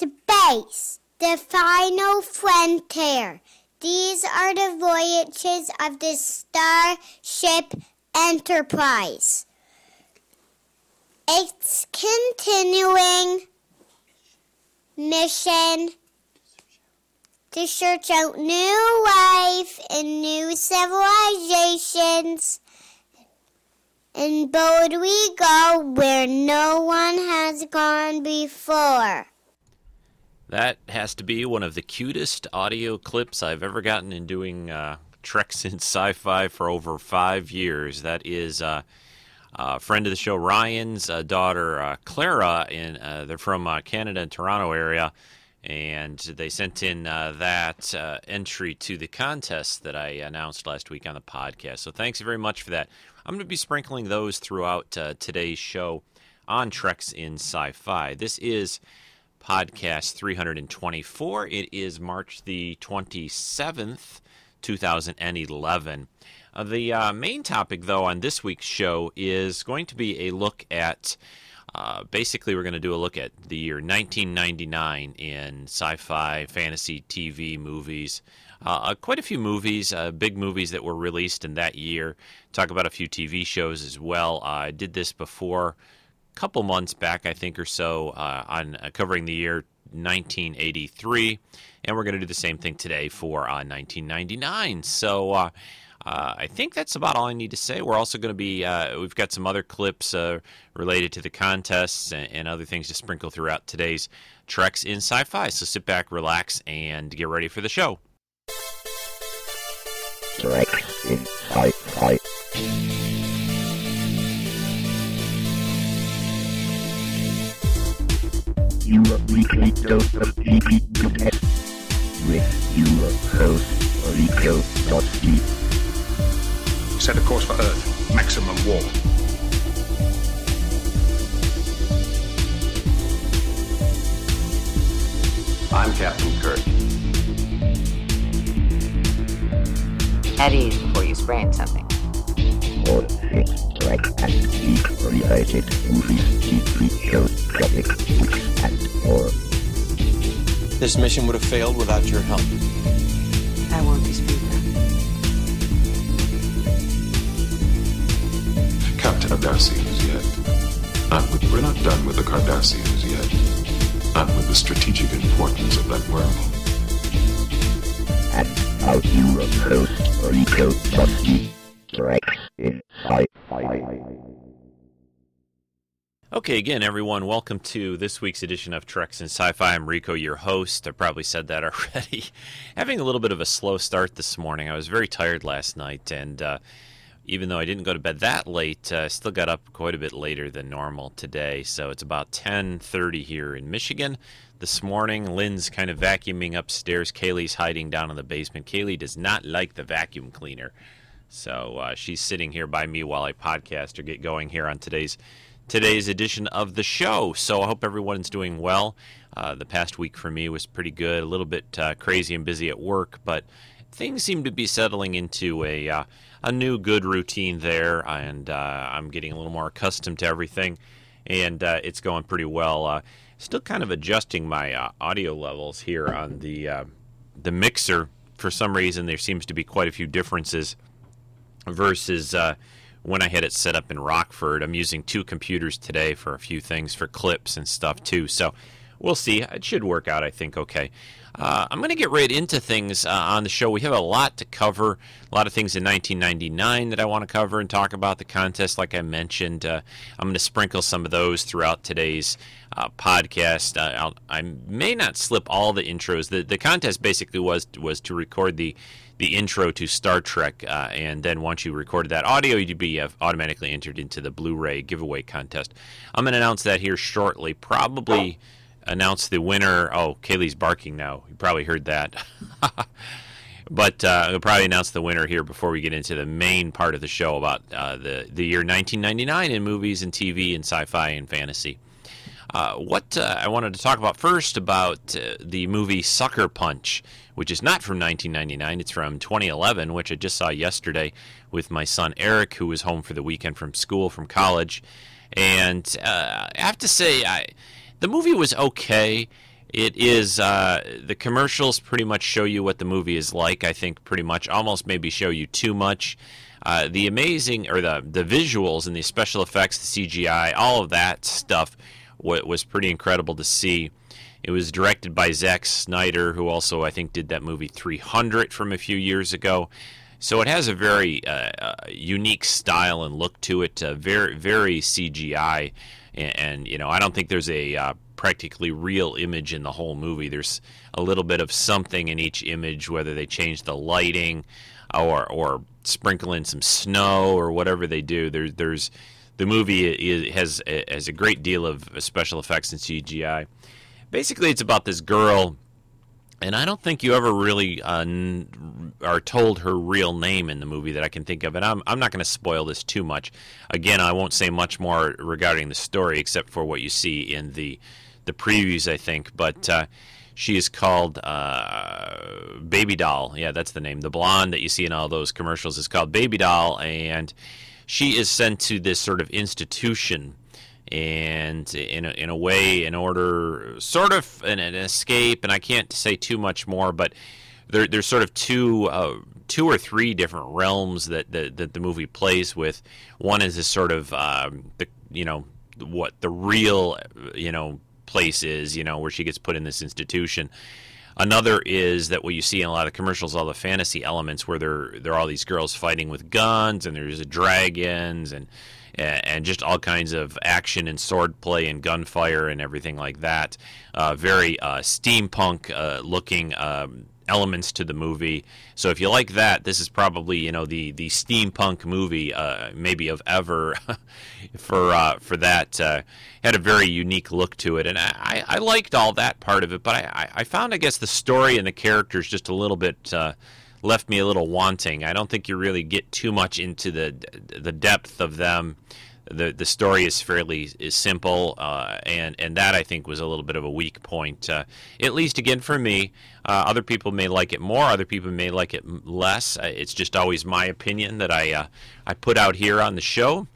Space, the final frontier. These are the voyages of the Starship Enterprise. Its continuing mission to search out new life and new civilizations. And bold we go where no one has gone before. That has to be one of the cutest audio clips I've ever gotten in doing uh, Treks in Sci Fi for over five years. That is uh, a friend of the show, Ryan's uh, daughter, uh, Clara. In, uh, they're from uh, Canada and Toronto area. And they sent in that entry to the contest that I announced last week on the podcast. So thanks very much for that. I'm going to be sprinkling those throughout today's show on Treks in Sci Fi. This is podcast 324. It is March the 27th, 2011. Uh, the uh, main topic, though, on this week's show is going to be a look at. Uh, basically, we're going to do a look at the year 1999 in sci fi, fantasy, TV, movies. Uh, uh, quite a few movies, uh, big movies that were released in that year. Talk about a few TV shows as well. I did this before couple months back, I think, or so, uh, on uh, covering the year 1983, and we're going to do the same thing today for uh, 1999. So. Uh, uh, I think that's about all I need to say. We're also going to be, uh, we've got some other clips related to the contests and, and, other things to sprinkle throughout today's Treks in Sci Fi. So sit back, relax, and get ready for the show. Treks in Sci Fi. Your weekly dose of geekiness with your host, Rico.Steve. Set a course for Earth. Maximum warp. I'm Captain Kirk. At ease before you sprain something. All things Trek and geek-related movies, TV shows, comics, books, and more. This mission would have failed without your help. I won't dispute that. Captain Cardassians yet. Not with, we're not done with the Cardassians yet. Not with the strategic importance of that world. And now your host, Rico Dusty, Treks in Sci-Fi. Okay, again, everyone, welcome to this week's edition of Treks in Sci-Fi. I'm Rico, your host. I probably said that already. Having a little bit of a slow start this morning. I was very tired last night, and uh, even though I didn't go to bed that late, uh, I still got up quite a bit later than normal today. So it's about 10:30 here in Michigan this morning. Lynn's kind of vacuuming upstairs. Kaylee's hiding down in the basement. Kaylee does not like the vacuum cleaner, so uh, she's sitting here by me while I podcast or get going here on today's today's edition of the show. So I hope everyone's doing well. Uh, the past week for me was pretty good, a little bit uh, crazy and busy at work, but things seem to be settling into a uh, a new good routine there, and uh, I'm getting a little more accustomed to everything, and uh, it's going pretty well. Uh, still kind of adjusting my audio levels here on the the mixer. For some reason, there seems to be quite a few differences versus when I had it set up in Rockford. I'm using two computers today for a few things for clips and stuff too. So we'll see. It should work out, I think, okay. Uh, I'm going to get right into things uh, on the show. We have a lot to cover, a lot of things in 1999 that I want to cover and talk about the contest, like I mentioned. Uh, I'm going to sprinkle some of those throughout today's uh, podcast. Uh, i may not slip all the intros. The, the contest basically was was to record the the intro to Star Trek, uh, and then once you recorded that audio, you'd be uh, automatically entered into the Blu-ray giveaway contest. I'm going to announce that here shortly. Probably announce the winner. Oh, Kaylee's barking now. You probably heard that. but uh, I'll probably announce the winner here before we get into the main part of the show about uh, the the year 1999 in movies and TV and sci-fi and fantasy. Uh, what uh, I wanted to talk about first about the movie Sucker Punch, which is not from 1999. It's from 2011, which I just saw yesterday with my son Eric, who was home for the weekend from school, from college. And uh, I have to say, I, the movie was okay. It is uh, the commercials pretty much show you what the movie is like. I think pretty much almost maybe show you too much. Uh, the amazing or the the visuals and the special effects, the CGI, all of that stuff was pretty incredible to see. It was directed by Zack Snyder, who also I think did that movie 300 from a few years ago. So it has a very uh, uh, unique style and look to it, uh, very very CGI, and, and, you know I don't think there's a uh, practically real image in the whole movie. There's a little bit of something in each image, whether they change the lighting or or sprinkle in some snow or whatever they do. There's there's the movie is, has has a great deal of special effects and CGI. Basically, it's about this girl and I don't think you ever really uh, are told her real name in the movie that I can think of. And I'm, I'm not going to spoil this too much. Again, I won't say much more regarding the story except for what you see in the the previews, I think. But uh, she is called uh, Baby Doll. Yeah, that's the name. The blonde that you see in all those commercials is called Baby Doll, and she is sent to this sort of institution and in a, in a way, in order, sort of an, an escape. And I can't say too much more, but there, there's sort of two uh, two or three different realms that, that, that the movie plays with. One is this sort of um, the you know what the real you know place is, you know, where she gets put in this institution. Another is that what you see in a lot of commercials, all the fantasy elements where there there are all these girls fighting with guns and there's dragons and and just all kinds of action and swordplay and gunfire and everything like that. Uh, very uh, steampunk uh, looking um, elements to the movie. So if you like that, this is probably you know the the steampunk movie uh, maybe of ever for uh, for that. Uh, had a very unique look to it, and I, I liked all that part of it. But I, I found I guess the story and the characters just a little bit left me a little wanting. I don't think you really get too much into the the depth of them. The the story is fairly is simple, uh, and and that I think was a little bit of a weak point. Uh, at least again for me. Uh, other people may like it more. Other people may like it less. Uh, it's just always my opinion that I uh, I put out here on the show.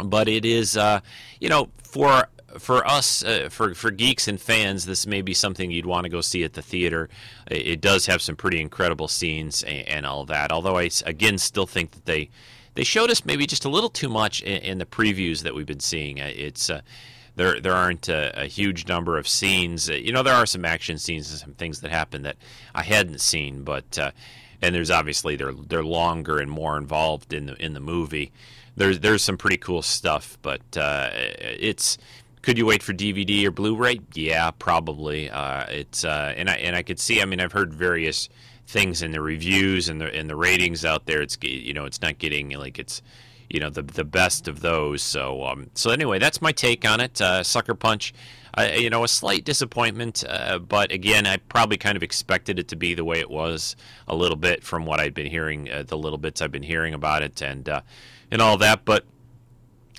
But it is, uh, you know, for for us, uh, for for geeks and fans, this may be something you'd want to go see at the theater. It does have some pretty incredible scenes and, and all that. Although I again still think that they they showed us maybe just a little too much in, in the previews that we've been seeing. Uh, it's uh, there there aren't a, a, huge number of scenes. Uh, you know, there are some action scenes and some things that happen that I hadn't seen, but uh, and there's obviously they're they're longer and more involved in the in the movie. There's there's some pretty cool stuff, but uh, it's could you wait for DVD or Blu-ray? Yeah, probably. Uh, it's uh, and I and I could see. I mean, I've heard various things in the reviews and the and the ratings out there. It's you know, it's not getting like it's you know the the best of those. So um, so anyway, that's my take on it. Uh, Sucker Punch. Uh, you know, a slight disappointment, uh, but again, I probably kind of expected it to be the way it was a little bit from what I'd been hearing, uh, the little bits I've been hearing about it, and uh, and all that. But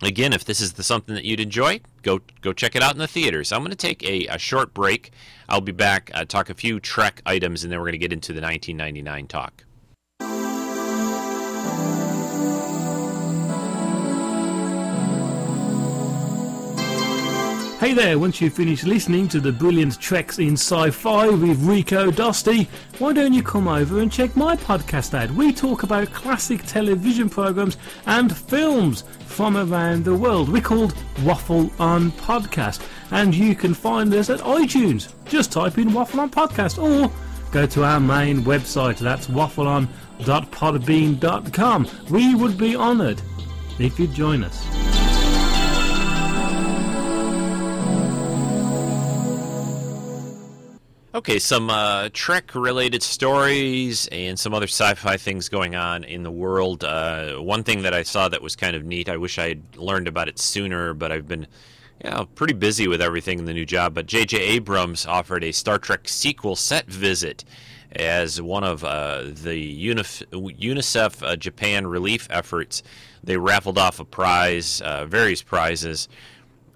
again, if this is the, something that you'd enjoy, go go check it out in the theaters. I'm going to take a, a, short break. I'll be back, uh, talk a few Trek items, and then we're going to get into the 1999 talk. Hey there, once you've finished listening to the brilliant Treks in Sci-Fi with Rico Dosty, why don't you come over and check my podcast out? We talk about classic television programs and films from around the world. We're called Waffle On Podcast, and you can find us at iTunes. Just type in Waffle On Podcast or go to our main website, that's waffleon.podbean.com. We would be honoured if you'd join us. Okay, some uh, Trek related stories and some other sci fi things going on in the world. Uh, one thing that I saw that was kind of neat, I wish I had learned about it sooner, but I've been yeah, pretty busy with everything in the new job. But J.J. Abrams offered a Star Trek sequel set visit as one of uh, the UNICEF uh, Japan relief efforts. They raffled off a prize, uh, various prizes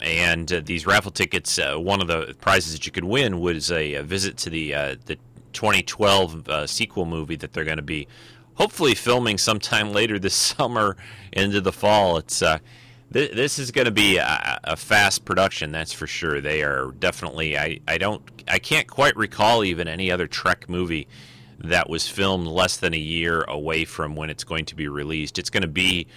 and uh, these raffle tickets, uh, one of the prizes that you could win was a, a visit to the uh, the 2012 uh, sequel movie that they're going to be hopefully filming sometime later this summer into the fall. It's uh, Th- This is going to be a, a fast production, that's for sure. They are definitely. I, I don't. I can't quite recall even any other Trek movie that was filmed less than a year away from when it's going to be released. It's going to be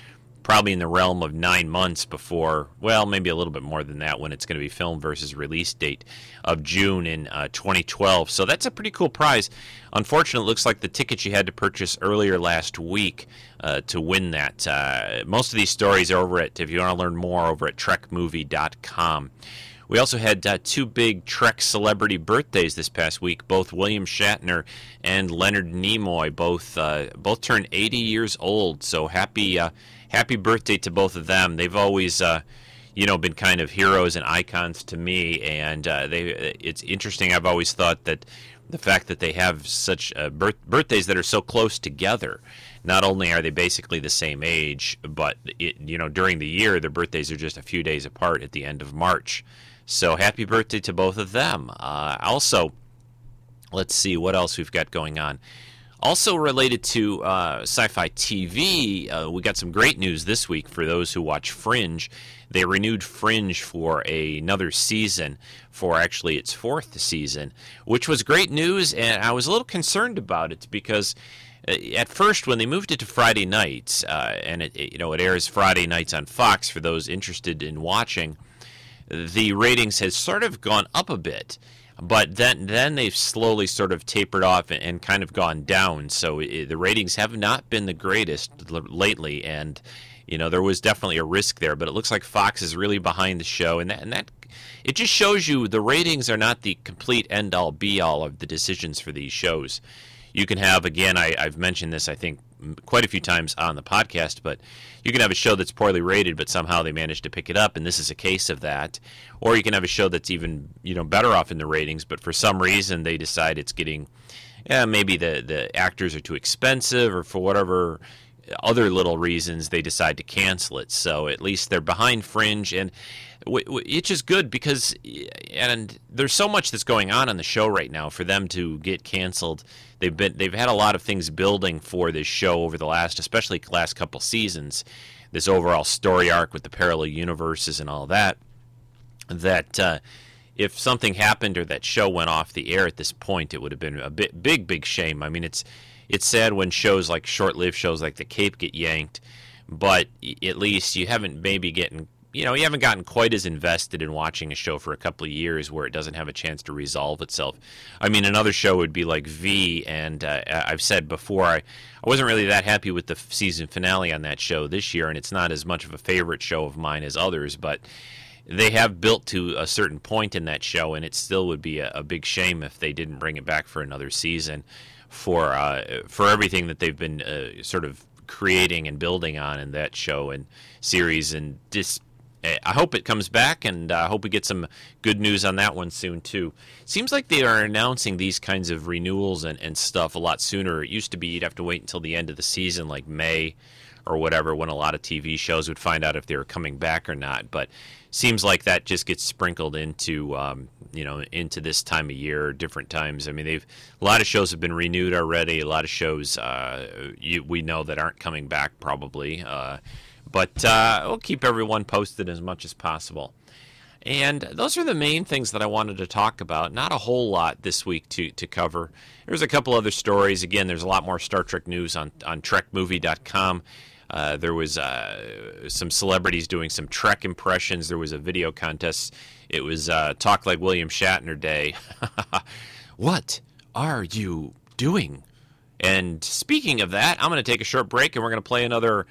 probably in the realm of nine months before, well, maybe a little bit more than that when it's going to be filmed versus release date of June in uh, 2012. So that's a pretty cool prize. Unfortunately, it looks like the tickets you had to purchase earlier last week uh, to win that. Uh, most of these stories are over at, if you want to learn more, over at trekmovie.com. We also had uh, two big Trek celebrity birthdays this past week. Both William Shatner and Leonard Nimoy both uh, both turned 80 years old. So happy uh, happy birthday to both of them. They've always uh, you know been kind of heroes and icons to me, and uh, they it's interesting. I've always thought that the fact that they have such uh, birth, birthdays that are so close together. Not only are they basically the same age, but it, you know during the year their birthdays are just a few days apart at the end of March. So happy birthday to both of them. Uh, also, let's see what else we've got going on. Also related to uh, sci-fi TV, uh, we got some great news this week for those who watch Fringe. They renewed Fringe for a, another season, for actually its fourth season, which was great news. And I was a little concerned about it because uh, at first when they moved it to Friday nights, uh, and it, you know it airs Friday nights on Fox for those interested in watching the ratings has sort of gone up a bit, but then then they've slowly sort of tapered off and, and kind of gone down. So it, the ratings have not been the greatest l- lately, and you know there was definitely a risk there. But it looks like Fox is really behind the show, and that and that it just shows you the ratings are not the complete end all be all of the decisions for these shows. You can have again, I, I've mentioned this I think quite a few times on the podcast, but you can have a show that's poorly rated, but somehow they manage to pick it up, and this is a case of that. Or you can have a show that's even you know better off in the ratings, but for some reason they decide it's getting, yeah, maybe the the actors are too expensive, or for whatever other little reasons they decide to cancel it. So at least they're behind Fringe, and it's just good because and there's so much that's going on on the show right now for them to get canceled. They've been they've had a lot of things building for this show over the last, especially last couple seasons. This overall story arc with the parallel universes and all that. That uh, if something happened or that show went off the air at this point, it would have been a bit big big shame. I mean, it's it's sad when shows like short-lived shows like The Cape get yanked, but at least you haven't maybe getting you know you haven't gotten quite as invested in watching a show for a couple of years where it doesn't have a chance to resolve itself. I mean, another show would be like V, and uh, I've said before I I wasn't really that happy with the season finale on that show this year, and it's not as much of a favorite show of mine as others, but they have built to a certain point in that show, and it still would be a, a big shame if they didn't bring it back for another season for uh, for everything that they've been uh, sort of creating and building on in that show and series and just I hope it comes back, and I hope we get some good news on that one soon too. Seems like they are announcing these kinds of renewals and, and stuff a lot sooner. It used to be you'd have to wait until the end of the season, like May or whatever, when a lot of TV shows would find out if they were coming back or not. But seems like that just gets sprinkled into um, you know into this time of year, different times. I mean, they've a lot of shows have been renewed already. A lot of shows uh, you, we know that aren't coming back probably. Uh, but uh, we'll keep everyone posted as much as possible. And those are the main things that I wanted to talk about. Not a whole lot this week to, to cover. There's a couple other stories. Again, there's a lot more Star Trek news on, on TrekMovie.com. Uh, there was uh, some celebrities doing some Trek impressions. There was a video contest. It was uh, Talk Like William Shatner Day. what are you doing? And speaking of that, I'm going to take a short break and we're going to play another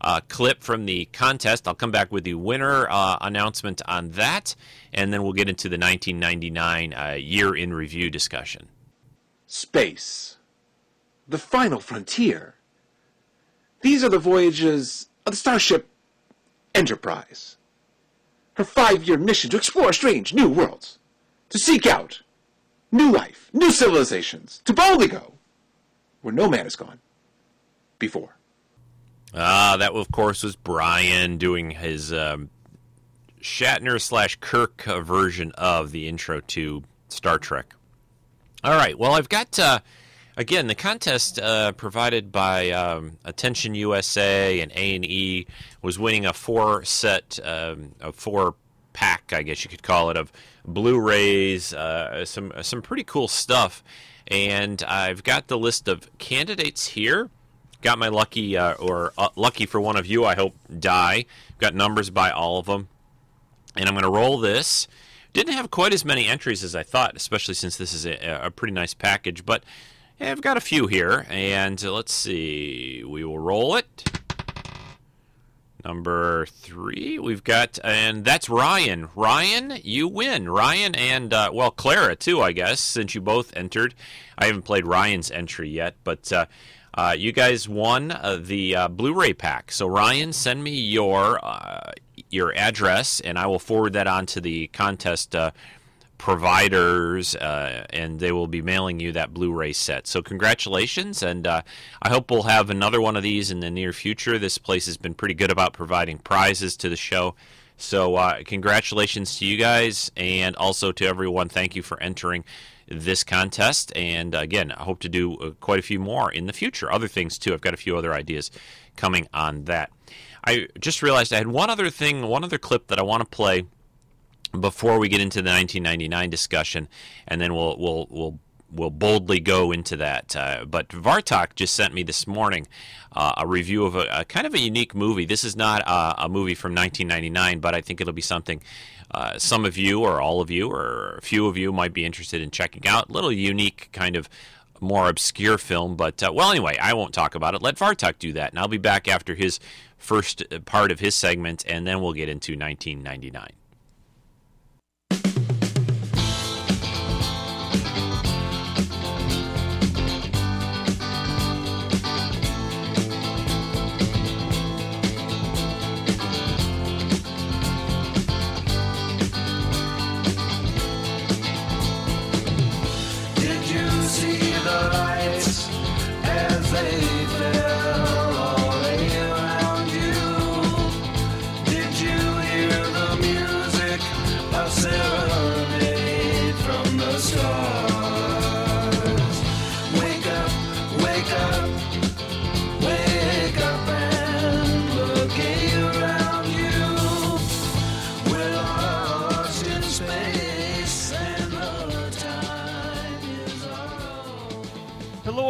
uh, clip from the contest. I'll come back with the winner uh, announcement on that, and then we'll get into the 1999 uh, year in review discussion. Space. The final frontier. These are the voyages of the starship Enterprise. Her five year mission to explore strange new worlds, to seek out new life, new civilizations, to boldly go where no man has gone before. Ah, that of course was Brian doing his um, Shatner slash Kirk version of the intro to Star Trek. All right, well I've got uh, Again, the contest uh, provided by um, Attention USA and A and E was winning a four set, um, a four pack, I guess you could call it, of Blu-rays, uh, some some pretty cool stuff. And I've got the list of candidates here. Got my lucky uh, or uh, lucky for one of you, I hope, die. Got numbers by all of them, and I'm going to roll this. Didn't have quite as many entries as I thought, especially since this is a, a pretty nice package, but yeah, I've got a few here, and let's see. We will roll it. Number three, we've got, and that's Ryan. Ryan, you win. Ryan and, uh, well, Clara, too, I guess, since you both entered. I haven't played Ryan's entry yet, but uh, uh, you guys won uh, the uh, Blu-ray pack. So, Ryan, send me your uh, your address, and I will forward that on to the contest providers, uh, and they will be mailing you that Blu-ray set. So congratulations, and uh, I hope we'll have another one of these in the near future. This place has been pretty good about providing prizes to the show. So uh, congratulations to you guys, and also to everyone. Thank you for entering this contest. And again, I hope to do uh, quite a few more in the future. Other things too. I've got a few other ideas coming on that. I just realized I had one other thing, one other clip that I want to play before we get into the 1999 discussion, and then we'll we'll we'll we'll boldly go into that. Uh, but Vartok just sent me this morning uh, a review of a, a, kind of a unique movie. This is not a, a, movie from 1999, but I think it'll be something uh, some of you, or all of you, or a few of you might be interested in checking out. A little unique, kind of more obscure film. But uh, well, anyway, I won't talk about it. Let Vartok do that, and I'll be back after his first part of his segment, and then we'll get into 1999.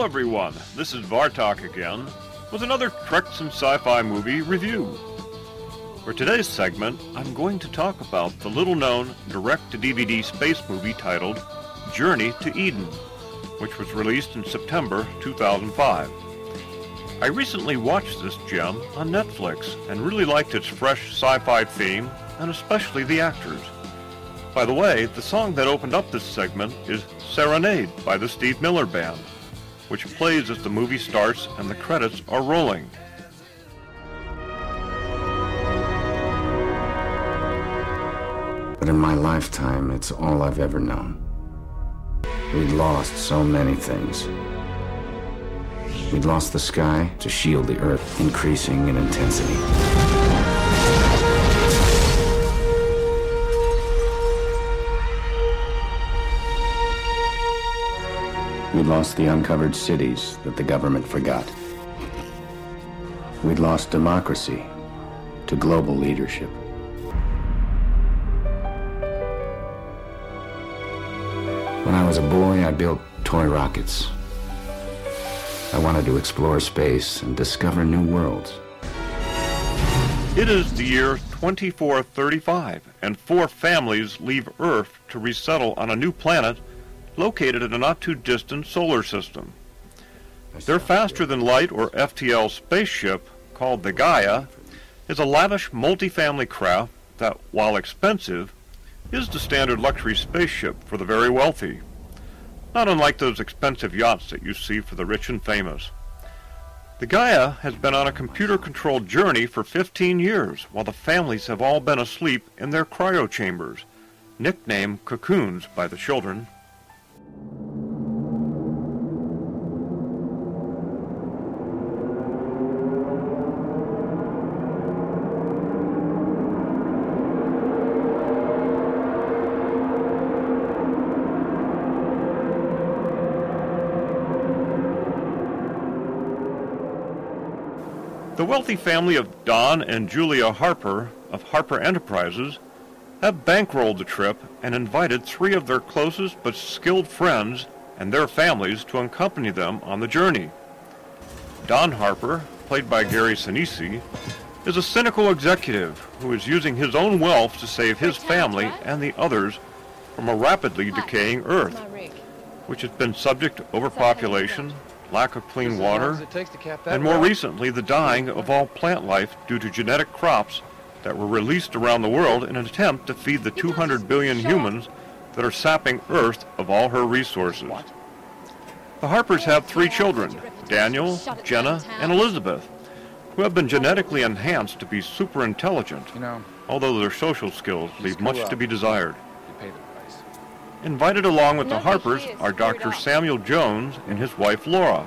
Hello, everyone. This is Vartok again with another Treks and Sci-Fi movie review. For today's segment, I'm going to talk about the little-known direct-to-DVD space movie titled Journey to Eden, which was released in September 2005. I recently watched this gem on Netflix and really liked its fresh sci-fi theme and especially the actors. By the way, the song that opened up this segment is Serenade by the Steve Miller Band which plays as the movie starts and the credits are rolling. But in my lifetime, it's all I've ever known. We'd lost so many things. We'd lost the sky to shield the earth, increasing in intensity. We'd lost the uncovered cities that the government forgot. We'd lost democracy to global leadership. When I was a boy, I built toy rockets. I wanted to explore space and discover new worlds. It is the year 2435, and four families leave Earth to resettle on a new planet located in a not-too-distant solar system. Their faster-than-light, or FTL, spaceship, called the Gaia, is a lavish multi-family craft that, while expensive, is the standard luxury spaceship for the very wealthy. Not unlike those expensive yachts that you see for the rich and famous. The Gaia has been on a computer-controlled journey for 15 years, while the families have all been asleep in their cryo chambers, nicknamed cocoons by the children. Wealthy family of Don and Julia Harper of Harper Enterprises have bankrolled the trip and invited three of their closest but skilled friends and their families to accompany them on the journey. Don Harper, played by Gary Sinise, is a cynical executive who is using his own wealth to save his family and the others from a rapidly decaying Earth, which has been subject to overpopulation, lack of clean water, and more recently the dying of all plant life due to genetic crops that were released around the world in an attempt to feed the 200 billion humans that are sapping Earth of all her resources. The Harpers have three children, Daniel, Jenna, and Elizabeth, who have been genetically enhanced to be super intelligent, although their social skills leave much to be desired. Invited along with the Harpers are Dr. Samuel Jones and his wife Laura,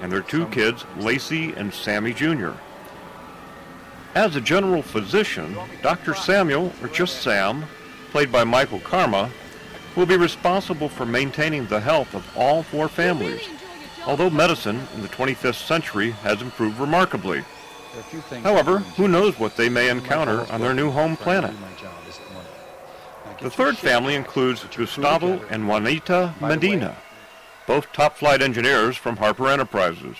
and their two kids, Lacey and Sammy Jr. As a general physician, Dr. Samuel, or just Sam, played by Michael Karma, will be responsible for maintaining the health of all four families, although medicine in the 25th century has improved remarkably. However, who knows what they may encounter on their new home planet. The third family includes Gustavo and Juanita Medina, both top-flight engineers from Harper Enterprises.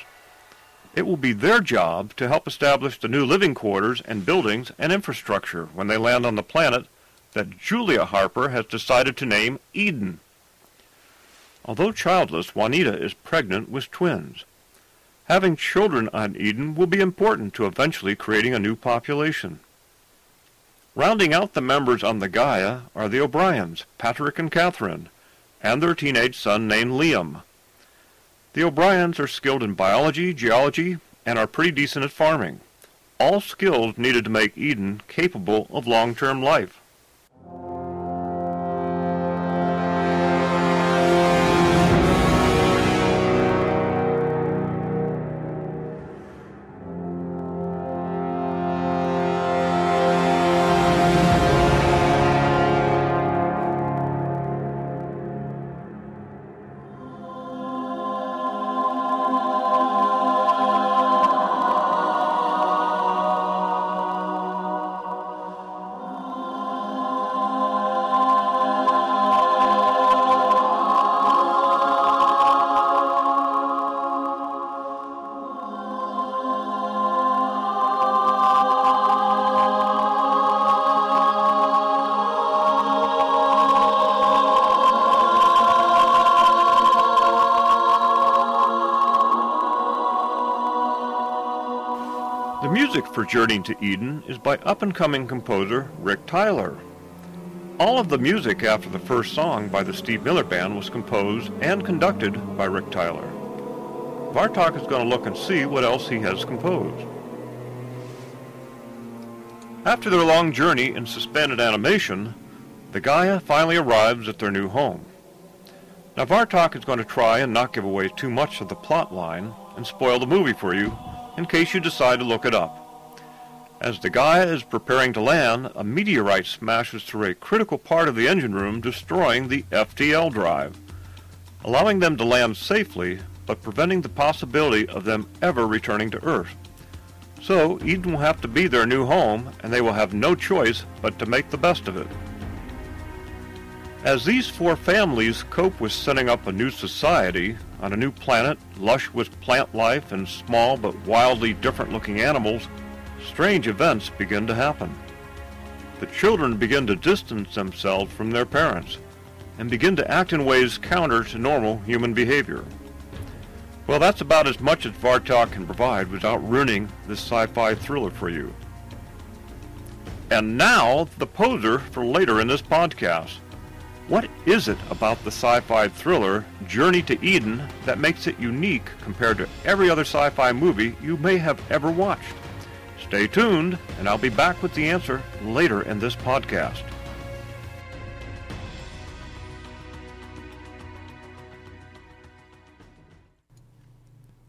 It will be their job to help establish the new living quarters and buildings and infrastructure when they land on the planet that Julia Harper has decided to name Eden. Although childless, Juanita is pregnant with twins. Having children on Eden will be important to eventually creating a new population. Rounding out the members on the Gaia are the O'Briens, Patrick and Catherine, and their teenage son named Liam. The O'Briens are skilled in biology, geology, and are pretty decent at farming. All skills needed to make Eden capable of long-term life. For Journey to Eden is by up-and-coming composer Rick Tyler. All of the music after the first song by the Steve Miller Band was composed and conducted by Rick Tyler. Vartok is going to look and see what else he has composed. After their long journey in suspended animation, the Gaia finally arrives at their new home. Now Vartok is going to try and not give away too much of the plot line and spoil the movie for you in case you decide to look it up. As the Gaia is preparing to land, a meteorite smashes through a critical part of the engine room, destroying the FTL drive, allowing them to land safely, but preventing the possibility of them ever returning to Earth. So Eden will have to be their new home, and they will have no choice but to make the best of it. As these four families cope with setting up a new society on a new planet, lush with plant life and small but wildly different looking animals, strange events begin to happen. The children begin to distance themselves from their parents and begin to act in ways counter to normal human behavior. Well, that's about as much as Vartok can provide without ruining this sci-fi thriller for you. And now, the poser for later in this podcast. What is it about the sci-fi thriller Journey to Eden that makes it unique compared to every other sci-fi movie you may have ever watched? Stay tuned, and I'll be back with the answer later in this podcast.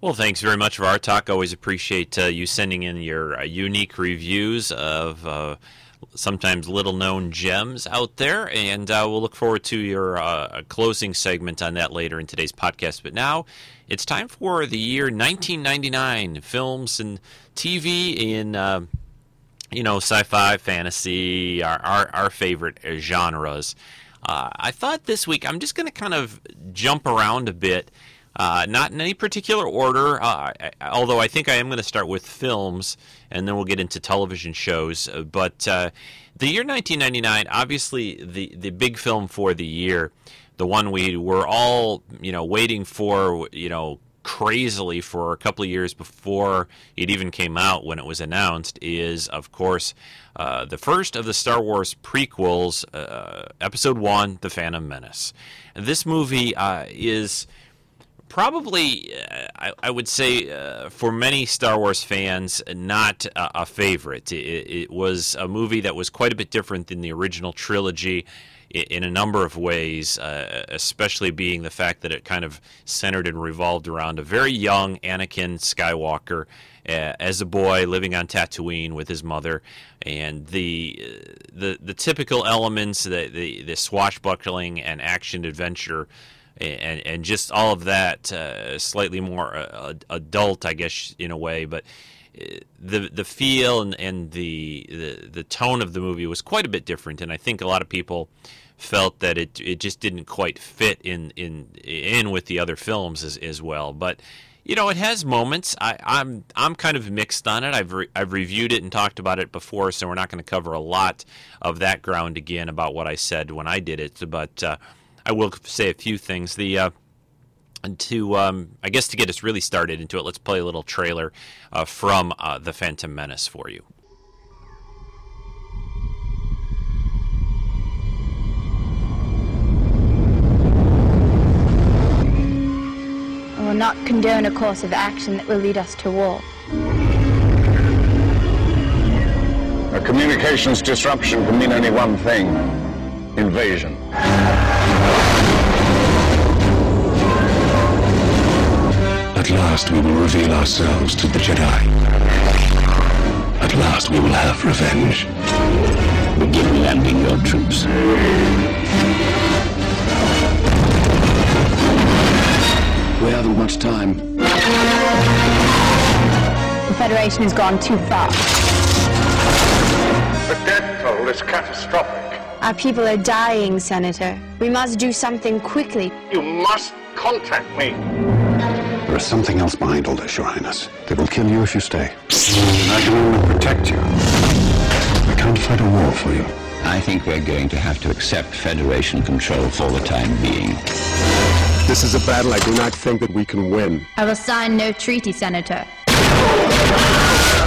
Well, thanks very much, Vartok. Always appreciate uh, you sending in your uh, unique reviews of uh, sometimes little known gems out there. And uh, we'll look forward to your uh, closing segment on that later in today's podcast. But now it's time for the year 1999 films and TV in. Uh, you know, sci-fi, fantasy, our our, our favorite genres. Uh, I thought this week I'm just going to kind of jump around a bit, uh, not in any particular order. Uh, I, although I think I am going to start with films, and then we'll get into television shows. But uh, the year 1999, obviously the the big film for the year, the one we were all you know waiting for, you know crazily for a couple of years before it even came out when it was announced is, of course, uh, the first of the Star Wars prequels, uh, Episode 1 The Phantom Menace. This movie uh, is probably, uh, I, I, would say, uh, for many Star Wars fans, not a, a favorite. It, it was a movie that was quite a bit different than the original trilogy in a number of ways, uh, especially being the fact that it kind of centered and revolved around a very young Anakin Skywalker uh, as a boy living on Tatooine with his mother, and the uh, the the typical elements, the the, the swashbuckling and action adventure. And, and just all of that, uh, slightly more uh, adult, I guess, in a way, but the the feel and, and the, the the tone of the movie was quite a bit different, and I think a lot of people felt that it it just didn't quite fit in in in with the other films as as well. But you know, it has moments. I, I'm I'm kind of mixed on it. I've re- I've reviewed it and talked about it before, so we're not going to cover a lot of that ground again about what I said when I did it. But uh, I will say a few things. The uh, to um, I guess to get us really started into it, let's play a little trailer uh, from uh, the Phantom Menace for you. I will not condone a course of action that will lead us to war. A communications disruption can mean only one thing invasion. At last we will reveal ourselves to the Jedi. At last we will have revenge. Begin landing your troops. We haven't much time. The Federation has gone too far. The death toll is catastrophic. Our people are dying, Senator. We must do something quickly. You must contact me. There is something else behind all this, Your Highness. They will kill you if you stay. I can only protect you. I can't fight a war for you. I think we're going to have to accept Federation control for the time being. This is a battle I do not think that we can win. I will sign no treaty, Senator.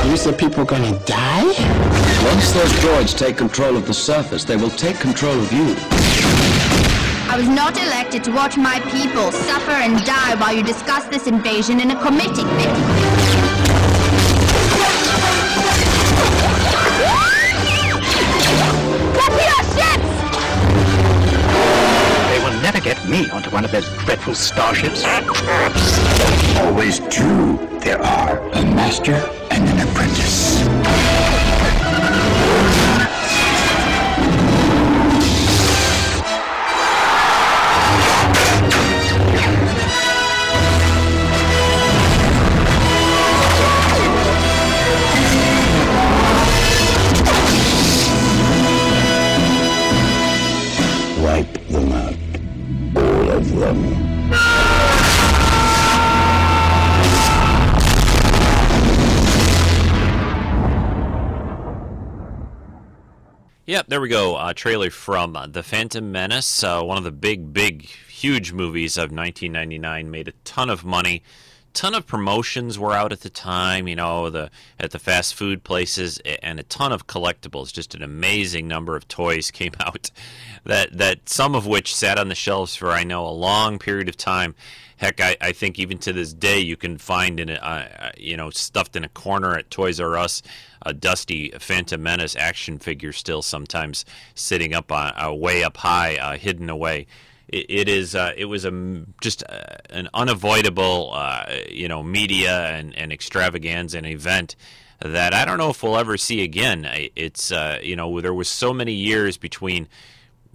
You said people are gonna die? Once those droids take control of the surface, they will take control of you. I was not elected to watch my people suffer and die while you discuss this invasion in a committee. Copy our ships! They will never get me onto one of those dreadful starships. Always two there are, a master and an apprentice. Yep, there we go. A trailer from uh, The Phantom Menace, uh, one of the big, big, huge movies of 1999. Made a ton of money. Ton of promotions were out at the time, you know, the at the fast food places, and a ton of collectibles. Just an amazing number of toys came out, that that some of which sat on the shelves for I know a long period of time. Heck, I, I think even to this day you can find in a, uh, you know stuffed in a corner at Toys R Us a dusty Phantom Menace action figure still sometimes sitting up on, uh, way up high, uh, hidden away. It, it is uh, it was a just uh, an unavoidable uh, you know media and, and extravaganza and event that I don't know if we'll ever see again. It's uh, you know there was so many years between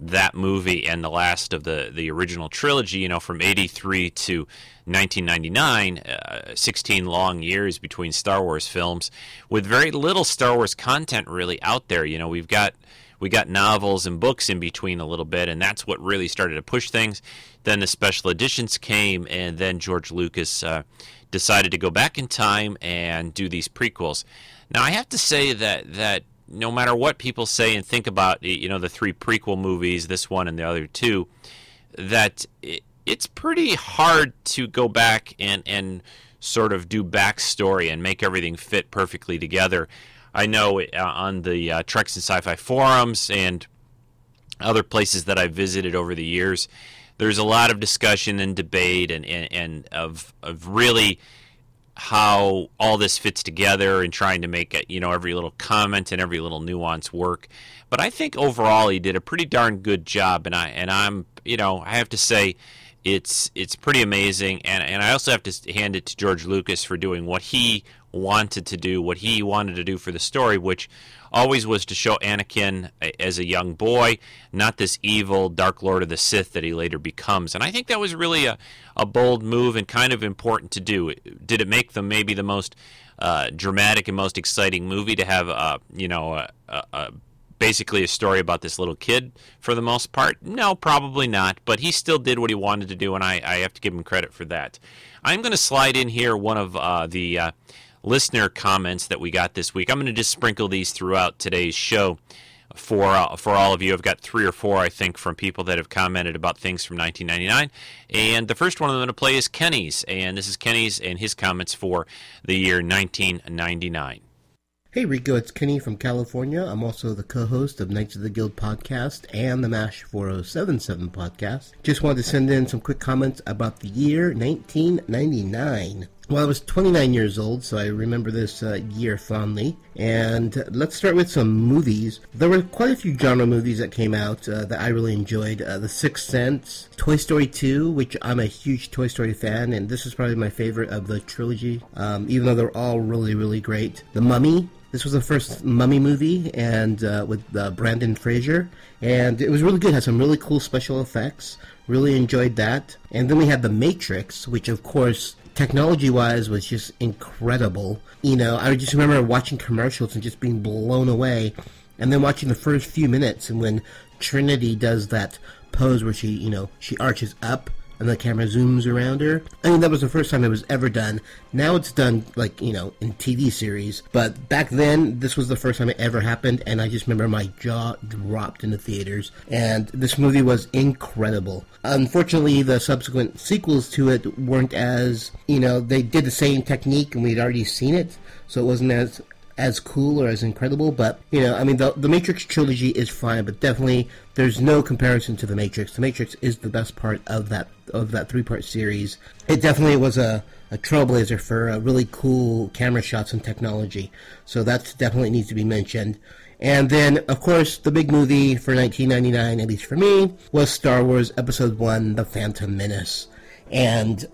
that movie and the last of the the original trilogy. You know, from '83 to 1999, uh, 16 long years between Star Wars films, with very little Star Wars content really out there. You know, we've got we got novels and books in between a little bit, and that's what really started to push things. Then the special editions came, and then George Lucas uh, decided to go back in time and do these prequels. Now, I have to say that that no matter what people say and think about, you know, the three prequel movies, this one and the other two, that it, it's pretty hard to go back and and sort of do backstory and make everything fit perfectly together. I know uh, on the uh, Treks and Sci-Fi forums and other places that I've visited over the years, there's a lot of discussion and debate and, and, and of of really how all this fits together and trying to make it, you know every little comment and every little nuance work. But I think overall he did a pretty darn good job, and I and I'm you know I have to say it's it's pretty amazing, and and I also have to hand it to George Lucas for doing what he wanted to do, what he wanted to do for the story, which always was to show Anakin as a young boy, not this evil Dark Lord of the Sith that he later becomes. And I think that was really a, a bold move and kind of important to do. Did it make them maybe the most uh, dramatic and most exciting movie to have, uh, you know, a, a, a basically a story about this little kid for the most part? No, probably not. But he still did what he wanted to do, and I, I have to give him credit for that. I'm going to slide in here one of uh, the uh, listener comments that we got this week. I'm going to just sprinkle these throughout today's show for uh, for all of you. I've got three or four, I think, from people that have commented about things from 1999. And the first one I'm going to play is Kenny's, and this is Kenny's and his comments for the year 1999. Hey Rico, it's Kenny from California. I'm also the co-host of Knights of the Guild podcast and the MASH 4077 podcast. Just wanted to send in some quick comments about the year 1999. Well, I was 29 years old, so I remember this uh, year fondly. And let's start with some movies. There were quite a few genre movies that came out uh, that I really enjoyed. Uh, the Sixth Sense, Toy Story 2, which I'm a huge Toy Story fan, and this is probably my favorite of the trilogy, um, even though they're all really, really great. The Mummy, this was the first Mummy movie, and uh, with uh, Brendan Fraser, and it was really good. Had some really cool special effects. Really enjoyed that. And then we had The Matrix, which of course technology wise was just incredible. You know, I just remember watching commercials and just being blown away. And then watching the first few minutes and when Trinity does that pose where she, you know, she arches up and the camera zooms around her. I mean, that was the first time it was ever done. Now it's done, like, you know, in TV series. But back then, this was the first time it ever happened, and I just remember my jaw dropped in the theaters. And this movie was incredible. Unfortunately, the subsequent sequels to it weren't as, you know, they did the same technique and we'd already seen it. So it wasn't as as cool or as incredible, but you know, I mean, the the Matrix trilogy is fine, but definitely there's no comparison to the Matrix. The Matrix is the best part of that of that three part series. It definitely was a a trailblazer for really cool camera shots and technology. So that definitely needs to be mentioned. And then, of course, the big movie for 1999, at least for me, was Star Wars Episode 1 The Phantom Menace. And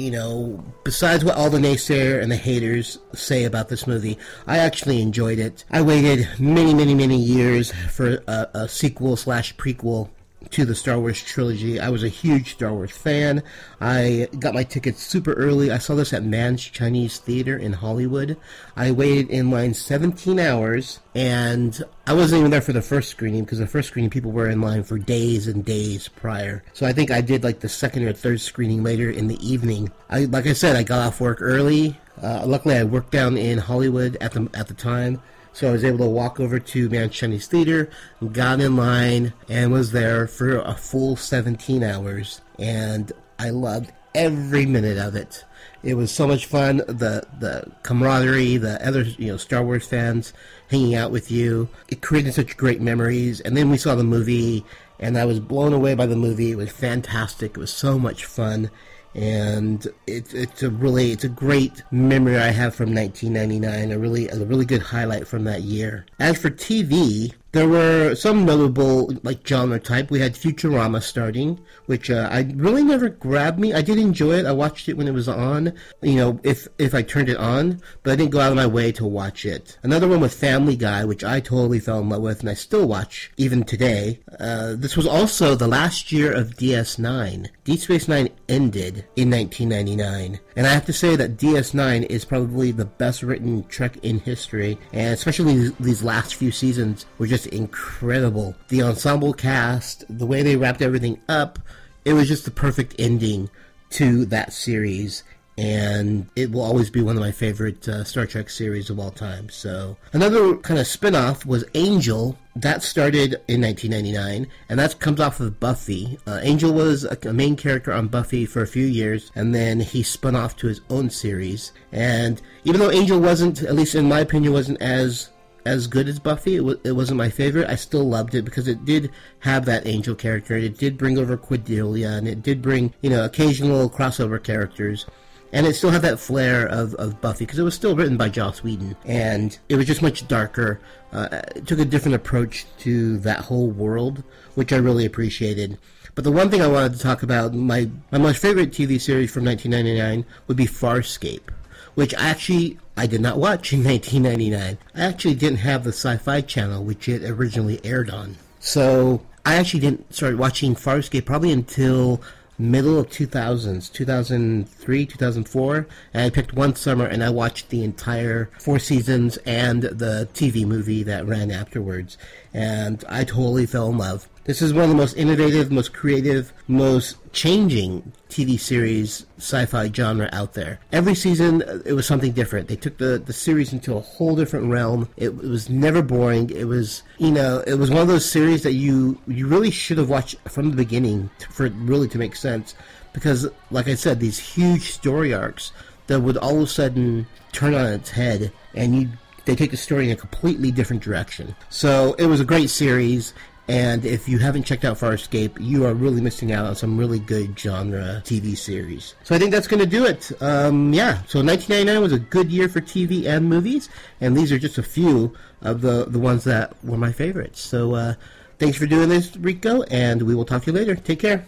you know, besides what all the naysayer and the haters say about this movie, I actually enjoyed it. I waited many, many, many years for a, a sequel slash prequel to the Star Wars trilogy. I was a huge Star Wars fan. I got my tickets super early. I saw this at Mann's Chinese Theater in Hollywood. I waited in line 17 hours, and I wasn't even there for the first screening because the first screening people were in line for days and days prior. So I think I did like the second or third screening later in the evening. I like I said, I got off work early. Uh, luckily, I worked down in Hollywood at the at the time. So I was able to walk over to Mann's Theater, got in line, and was there for a full 17 hours. And I loved every minute of it. It was so much fun. The the camaraderie, the other you know Star Wars fans hanging out with you. It created such great memories. And then we saw the movie, and I was blown away by the movie. It was fantastic. It was so much fun and it's it's a really it's a great memory I have from 1999. A really a really good highlight from that year. As for TV, There were some notable like genre type. We had Futurama starting, which uh, I really never grabbed me. I did enjoy it. I watched it when it was on, you know, if if I turned it on, but I didn't go out of my way to watch it. Another one was Family Guy, which I totally fell in love with, and I still watch even today. Uh, this was also the last year of DS9. Deep Space Nine ended in 1999, and I have to say that DS9 is probably the best written Trek in history, and especially these last few seasons were just incredible. The ensemble cast, the way they wrapped everything up, it was just the perfect ending to that series. And it will always be one of my favorite uh, Star Trek series of all time. So, another kind of spin off was Angel. That started in 1999, and that comes off of Buffy. Uh, Angel was a, a main character on Buffy for a few years, and then he spun off to his own series. And even though Angel wasn't, at least in my opinion, wasn't as as good as Buffy. It, w- it wasn't my favorite. I still loved it because it did have that angel character. It did bring over Cordelia, and it did bring you know occasional crossover characters. And it still had that flair of, of Buffy because it was still written by Joss Whedon, and it was just much darker. Uh, it took a different approach to that whole world, which I really appreciated. But the one thing I wanted to talk about, my my most favorite TV series from 1999 would be Farscape which actually I did not watch in 1999. I actually didn't have the Sci-Fi Channel, which it originally aired on. So I actually didn't start watching Farscape probably until middle of 2000s 2003 2004 and i picked one summer and i watched the entire four seasons and the tv movie that ran afterwards and i totally fell in love this is one of the most innovative, most creative, most changing TV series sci-fi genre out there. Every season, uh, it was something different. They took the, the series into a whole different realm. It, it was never boring. It was, you know, it was one of those series that you you really should have watched from the beginning to, for it really to make sense. Because, like I said, these huge story arcs that would all of a sudden turn on its head, and you they take the story in a completely different direction. So it was a great series. And if you haven't checked out Farscape, you are really missing out on some really good genre TV series. So I think that's going to do it. Um, yeah, so 1999 was a good year for TV and movies, and these are just a few of the, the ones that were my favorites. So uh, thanks for doing this, Rico, and we will talk to you later. Take care.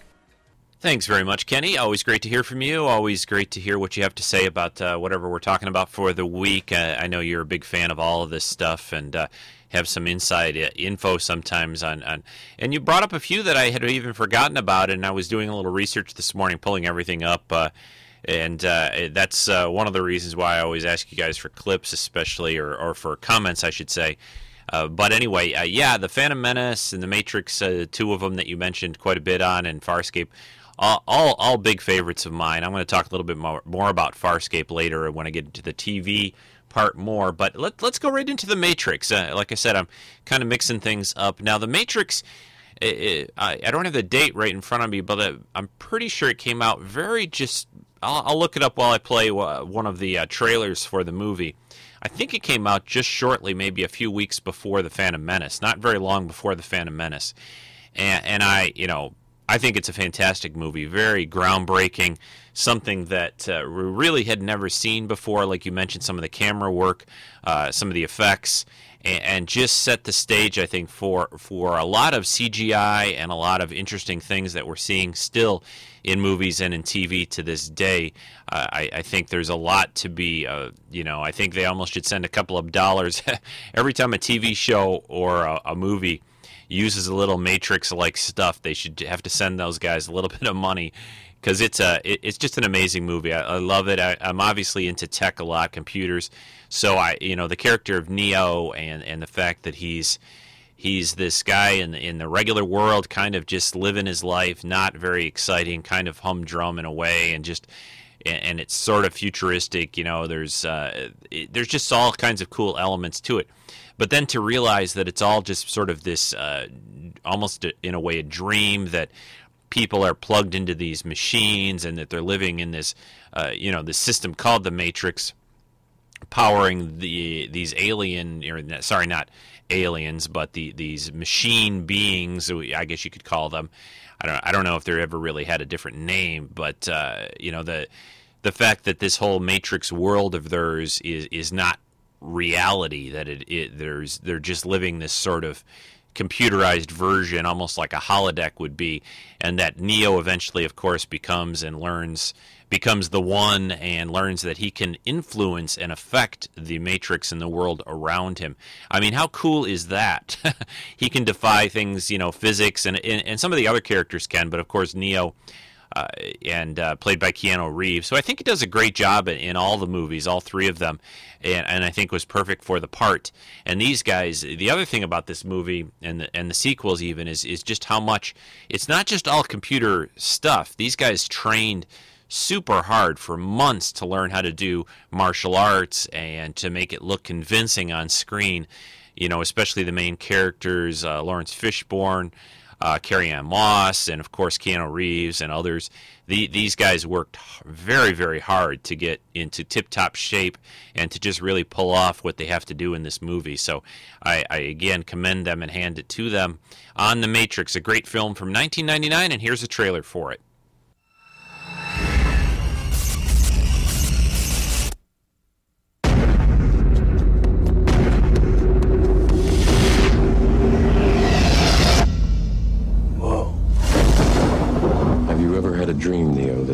Thanks very much, Kenny. Always great to hear from you. Always great to hear what you have to say about uh, whatever we're talking about for the week. Uh, I know you're a big fan of all of this stuff, and uh, have some inside uh, info sometimes on, on and you brought up a few that I had even forgotten about and I was doing a little research this morning pulling everything up uh, and uh, that's uh, one of the reasons why I always ask you guys for clips especially or, or for comments I should say uh, but anyway uh, yeah the Phantom Menace and the Matrix two of them that you mentioned quite a bit on and Farscape all, all, all big favorites of mine. I'm going to talk a little bit more, more about Farscape later when I get into the TV part more. But let, let's go right into the Matrix. Uh, like I said, I'm kind of mixing things up. Now, the Matrix, it, it, I, I, don't have the date right in front of me, but uh, I'm pretty sure it came out very just. I'll, I'll look it up while I play uh, one of the uh, trailers for the movie. I think it came out just shortly, maybe a few weeks before the Phantom Menace, not very long before the Phantom Menace. And, and I, you know, I think it's a fantastic movie, very groundbreaking, something that uh, we really had never seen before. Like you mentioned, some of the camera work, uh, some of the effects, and, and, just set the stage, I think, for for a lot of CGI and a lot of interesting things that we're seeing still in movies and in TV to this day. Uh, I, I, think there's a lot to be, uh, you know, I think they almost should send a couple of dollars every time a TV show or a, a movie uses a little Matrix like stuff, they should have to send those guys a little bit of money because it's a it, it's just an amazing movie. I, I love it. I, am obviously into tech a lot, computers. So I you know the character of Neo and and the fact that he's he's this guy in in the regular world, kind of just living his life, not very exciting, kind of humdrum in a way, and just and, it's sort of futuristic. You know, there's uh, there's just all kinds of cool elements to it. But then to realize that it's all just sort of this, uh, almost in a way, a dream that people are plugged into these machines and that they're living in this, uh, you know, this system called the Matrix, powering the these alien, or sorry, not aliens, but the these machine beings. I guess you could call them. I don't. I don't know if they ever really had a different name, but uh, you know the the fact that this whole Matrix world of theirs is is not reality that it, it there's they're just living this sort of computerized version, almost like a holodeck would be, and that Neo eventually, of course, becomes and learns becomes the one and learns that he can influence and affect the matrix and the world around him. I mean, how cool is that? he can defy things, you know, physics and, and and some of the other characters can, but of course Neo uh, and uh, played by Keanu Reeves. So I think he does a great job in, in all the movies, all three of them, and, and, I think was perfect for the part. And these guys, the other thing about this movie and the, and the sequels even is is just how much it's not just all computer stuff. These guys trained super hard for months to learn how to do martial arts and to make it look convincing on screen. You know, especially the main characters, uh, Laurence Fishburne uh, Carrie Ann Moss, and of course Keanu Reeves and others. The, these guys worked very, very hard to get into tip-top shape and to just really pull off what they have to do in this movie. So I, I again commend them and hand it to them. On the Matrix, a great film from 1999, and here's a trailer for it.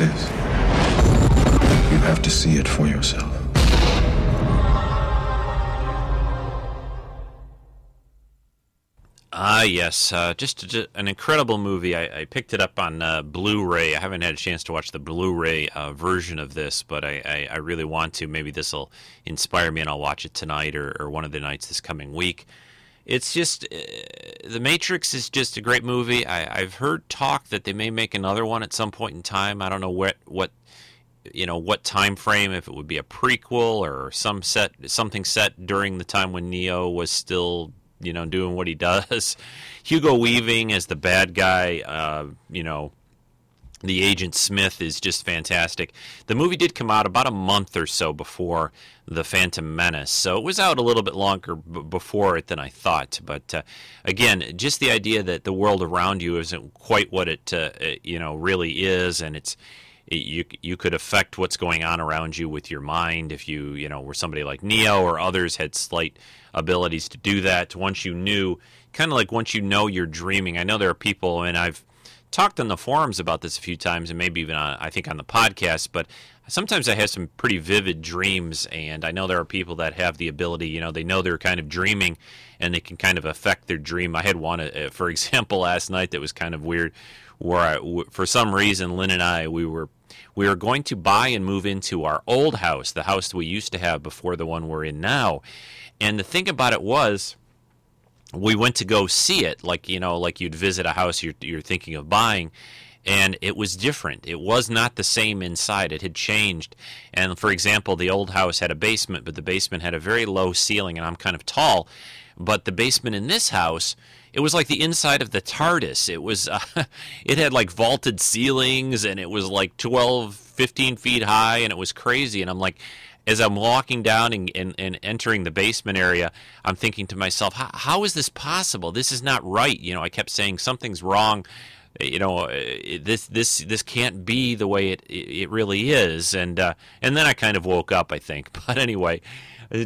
Is. You have to see it for yourself. Ah, yes, uh, just, just, an incredible movie. I, I picked it up on uh, Blu-ray. I haven't had a chance to watch the Blu-ray uh, version of this, but I, I, I really want to. Maybe this will inspire me, and I'll watch it tonight or, or one of the nights this coming week it's just uh, the Matrix is just a great movie. I, have heard talk that they may make another one at some point in time. I don't know what what you know what time frame, if it would be a prequel or some set something set during the time when Neo was still you know doing what he does. Hugo Weaving as the bad guy, uh, you know the agent Smith is just fantastic. The movie did come out about a month or so before the Phantom Menace, so it was out a little bit longer b- before it than I thought. But uh, again, just the idea that the world around you isn't quite what it uh, you know really is, and it's you you could affect what's going on around you with your mind if you you know were somebody like Neo or others had slight abilities to do that. Once you knew, kind of like once you know you're dreaming. I know there are people, and I've talked on the forums about this a few times, and maybe even on, I think on the podcast. But sometimes I have some pretty vivid dreams, and I know there are people that have the ability. You know, they know they're kind of dreaming, and they can kind of affect their dream. I had one, uh, for example, last night that was kind of weird, where I, for some reason Lynn and I we were we were going to buy and move into our old house, the house we used to have before the one we're in now. And the thing about it was, we went to go see it, like you know, like you'd visit a house you're, you're thinking of buying, and it was different. It was not the same inside. It had changed. And for example, the old house had a basement, but the basement had a very low ceiling, and I'm kind of tall. But the basement in this house, it was like the inside of the TARDIS. It was, uh, it had like vaulted ceilings, and it was like 12, 15 feet high, and it was crazy. And I'm like, as I'm walking down and, and, and, entering the basement area, I'm thinking to myself, how, is this possible? This is not right. You know, I kept saying something's wrong. You know, uh, this this this can't be the way it it really is. And uh, and then I kind of woke up, I think. But anyway,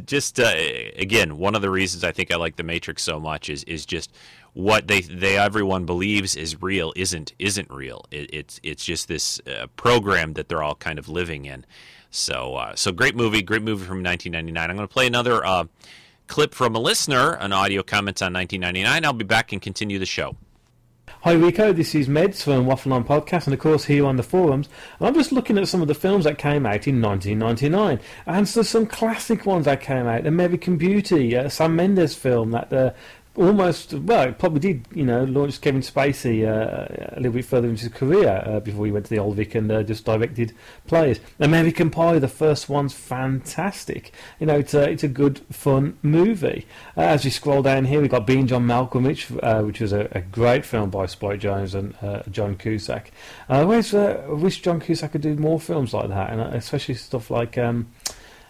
just uh, again, one of the reasons I think I like the Matrix so much is is just what they they everyone believes is real isn't isn't real. It, it's it's just this uh, program that they're all kind of living in. So, uh, so great movie, great movie from 1999. I'm going to play another uh, clip from a listener, an audio comment on 1999. I'll be back and continue the show. Hi Rico, this is Meds from Waffle On Podcast, and of course here on the forums. And I'm just looking at some of the films that came out in 1999, and so some classic ones that came out. American Beauty, uh, Sam Mendes film that uh, almost well, it probably did you know launch Kevin Spacey uh, a little bit further into his career uh, before he went to the Old Vic and uh, just directed plays. American Pie, the first one's fantastic. You know, it's a it's a good fun movie. Uh, as we scroll down here, we've got Being John Malkovich, uh, which was a, a, great film by Spike Jonze and uh, John Cusack. I wish John Cusack could do more films like that, and especially stuff like. Um,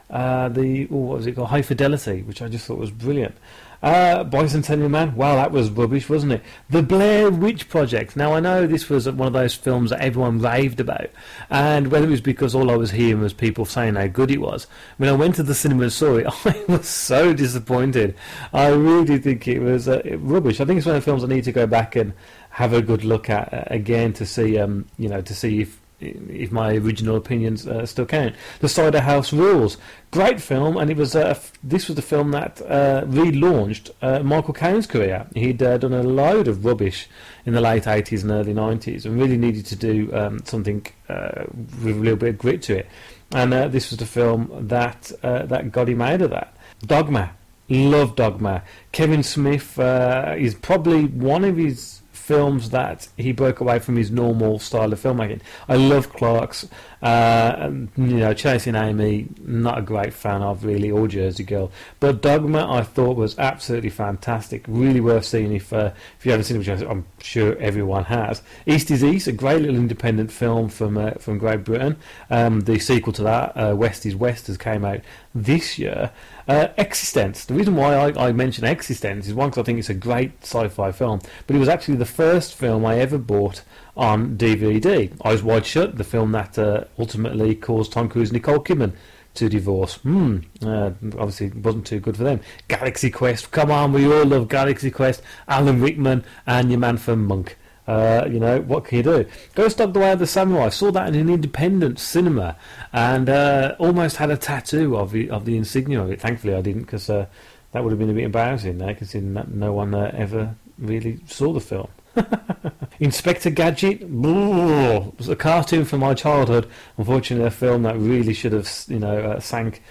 the oh, what was it called? High Fidelity, which I just thought was brilliant. Uh, Bicentennial Man, wow, that was rubbish, wasn't it? The Blair Witch Project. Now, I know this was one of those films that everyone raved about, and whether it was because all I was hearing was people saying how good it was, when I went to the cinema and saw it, I was so disappointed. I really think it was uh, rubbish. I think it's one of the films I need to go back and have a good look at uh, again to see, um, you know, to see if if my original opinions uh, still count. The Cider House Rules, great film, and it was uh, this was the film that uh, relaunched uh, Michael Caine's career. He'd uh, done a load of rubbish in the late eighties and early nineties, and really needed to do um, something uh, with a little bit of grit to it. And this was the film that that got him out of that. Dogma, love Dogma. Kevin Smith is probably one of his films that he broke away from his normal style of filmmaking. I love Clerks. Uh, you know, Chasing Amy, not a great fan of really, or Jersey Girl. But Dogma, I thought was absolutely fantastic. Really worth seeing if uh, if you haven't seen it, which I'm sure everyone has. East is East, a great little independent film from uh, from Great Britain. Um, the sequel to that, uh, West is West, has came out this year. Uh, eXistenZ. The reason why I, I mention eXistenZ is one because I think it's a great sci-fi film, but it was actually the first film I ever bought on DVD. Eyes Wide Shut, the film that uh, ultimately caused Tom Cruise and Nicole Kidman to divorce. Hmm, uh, obviously wasn't too good for them. Galaxy Quest, come on, we all love Galaxy Quest. Alan Rickman and your man from Monk. Uh, you know, what can you do? Ghost Dog the Way of the Samurai. Saw that in an independent cinema and uh, almost had a tattoo of the, of the insignia of it. Thankfully, I didn't because uh, that would have been a bit embarrassing there, considering that no one uh, ever really saw the film. Inspector Gadget it was a cartoon from my childhood. Unfortunately, a film that really should have, you know, uh, sank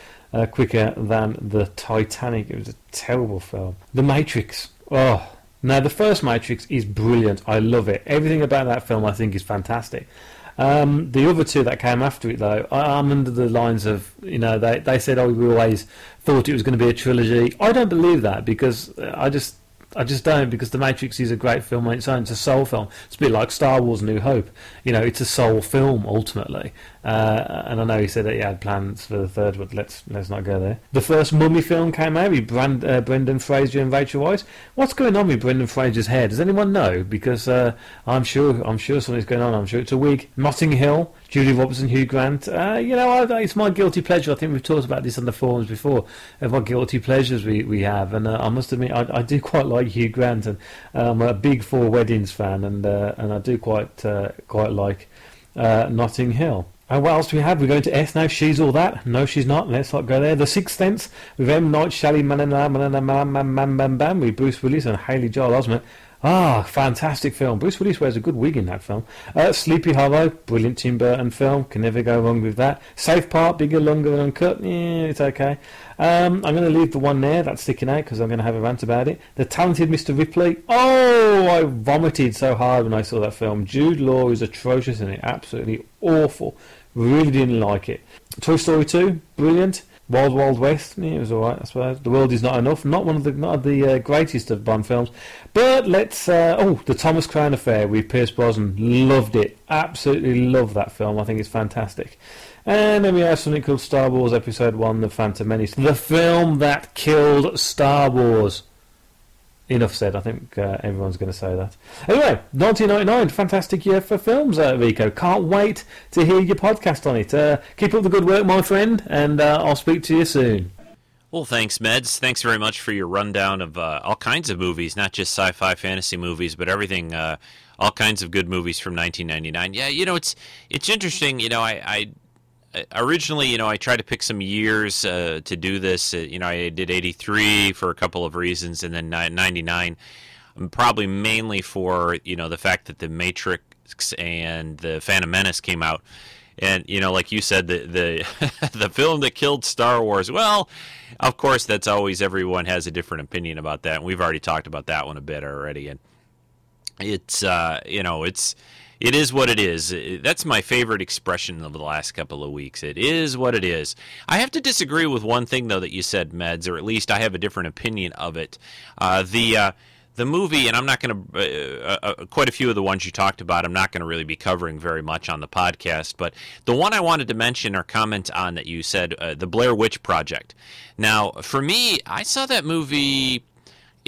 quicker than the Titanic. It was a terrible film. The Matrix. Oh, now the first Matrix is brilliant. I love it. Everything about that film, I think, is fantastic. Um, the other two that came after it, though, I, am under the lines of, you know, they they said, oh, we always thought it was going to be a trilogy. I don't believe that because I just I just don't because The Matrix is a great film on its own. It's a soul film. It's a bit like Star Wars: New Hope. You know, it's a soul film ultimately. Uh, and I know he said that he had plans for the third, but let's let's not go there. The first Mummy film came out with Brand, uh, Brendan Fraser and Rachel Weisz. What's going on with Brendan Fraser's hair? Does anyone know? Because uh, I'm sure I'm sure something's going on. I'm sure it's a wig. Notting Hill. Julie Robertson, Hugh Grant. Uh, you know, I, it's my guilty pleasure. I think we've talked about this on the forums before of what guilty pleasures we, we have. And uh, I must admit, I, I, do quite like Hugh Grant, and uh, I'm a big Four Weddings fan, and uh, and I do quite uh, quite like uh, Notting Hill. And what else do we have? We're going to S now. She's all that. No, she's not. Let's not go there. The Sixth Sense with M. Night Shyamalan, Bam, Bam, Bam, with Bruce Willis and Haley Joel Osment. Ah, fantastic film. Bruce Willis wears a good wig in that film. Uh, Sleepy Hollow, brilliant Tim Burton film. Can never go wrong with that. South Park, bigger, longer than uncut. Yeah, it's okay. Um, I'm going to leave the one there that's sticking out because I'm going to have a rant about it. The Talented Mr. Ripley. Oh, I vomited so hard when I saw that film. Jude Law is atrocious in it. Absolutely awful. Really didn't like it. Toy Story 2, brilliant. Wild Wild West, yeah, it was alright, I suppose. The World Is Not Enough, not one of the not the uh, greatest of Bond films, but let's. Uh, oh, the Thomas Crown Affair with Pierce Brosnan, loved it, absolutely love that film. I think it's fantastic. And then we have something called Star Wars Episode One: The Phantom Menace, the film that killed Star Wars. Enough said. I think uh, everyone's going to say that. Anyway, 1999, fantastic year for films, uh, Rico. Can't wait to hear your podcast on it. Uh, keep up the good work, my friend, and uh, I'll speak to you soon. Well, thanks, Meds. Thanks very much for your rundown of uh, all kinds of movies, not just sci-fi fantasy movies, but everything. Uh, all kinds of good movies from 1999. Yeah, you know, it's it's interesting. You know, I, I originally, you know, I tried to pick some years uh, to do this. Uh, you know, I did 83 for a couple of reasons, and then 99, probably mainly for, you know, the fact that The Matrix and The Phantom Menace came out. And, you know, like you said, the, the, the film that killed Star Wars, well, of course, that's always, everyone has a different opinion about that. And we've already talked about that one a bit already. And it's, uh, you know, it's, it is what it is. That's my favorite expression of the last couple of weeks. It is what it is. I have to disagree with one thing though that you said, Meds, or at least I have a different opinion of it. Uh, the uh, the movie, and I'm not going to, uh, uh, quite a few of the ones you talked about, I'm not going to really be covering very much on the podcast. But the one I wanted to mention or comment on that you said, uh, the Blair Witch Project. Now, for me, I saw that movie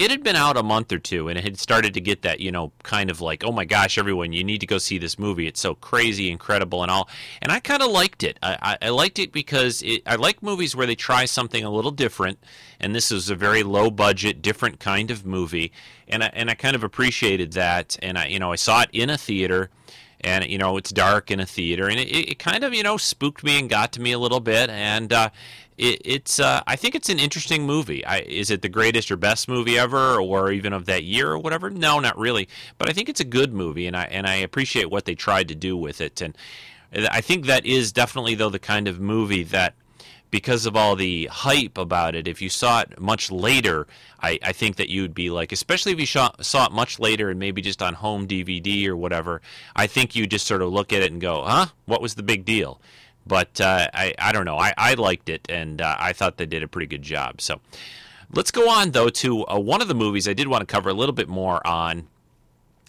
it had been out a month or two and it had started to get that you know kind of like oh my gosh everyone you need to go see this movie. It's so crazy incredible and all. And i kind of liked it. I, I, liked it because it, i like movies where they try something a little different and this was a very low budget different kind of movie and I, and I kind of appreciated that and i you know i saw it in a theater and you know it's dark in a theater and it, it kind of you know spooked me and got to me a little bit and uh, it, it's uh, I think it's an interesting movie. I, is it the greatest or best movie ever, or even of that year or whatever? No, not really. But I think it's a good movie, and I and I appreciate what they tried to do with it. And I think that is definitely though the kind of movie that. Because of all the hype about it, if you saw it much later, I, I think that you'd be like, especially if you saw, saw it much later and maybe just on home DVD or whatever, I think you just sort of look at it and go, huh, what was the big deal? But uh, I, I don't know. I, I liked it, and uh, I thought they did a pretty good job. So let's go on, though, to uh, one of the movies I did want to cover a little bit more on.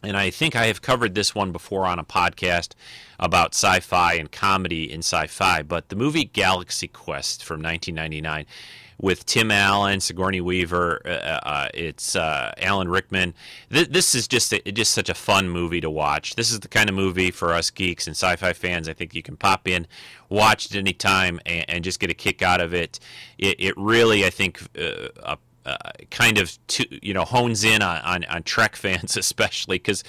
And I think I have covered this one before on a podcast about sci fi and comedy in sci fi. But the movie Galaxy Quest from 1999 with Tim Allen, Sigourney Weaver. Uh, uh, uh, it's uh, Alan Rickman. Th- this is just a, just such a fun movie to watch. This is the kind of movie for us geeks and sci-fi fans. I think you can pop in, watch it anytime, and, and just get a kick out of it. It, it really, I think. Uh, uh, kind of to, you know hones in on, on, on Trek fans especially because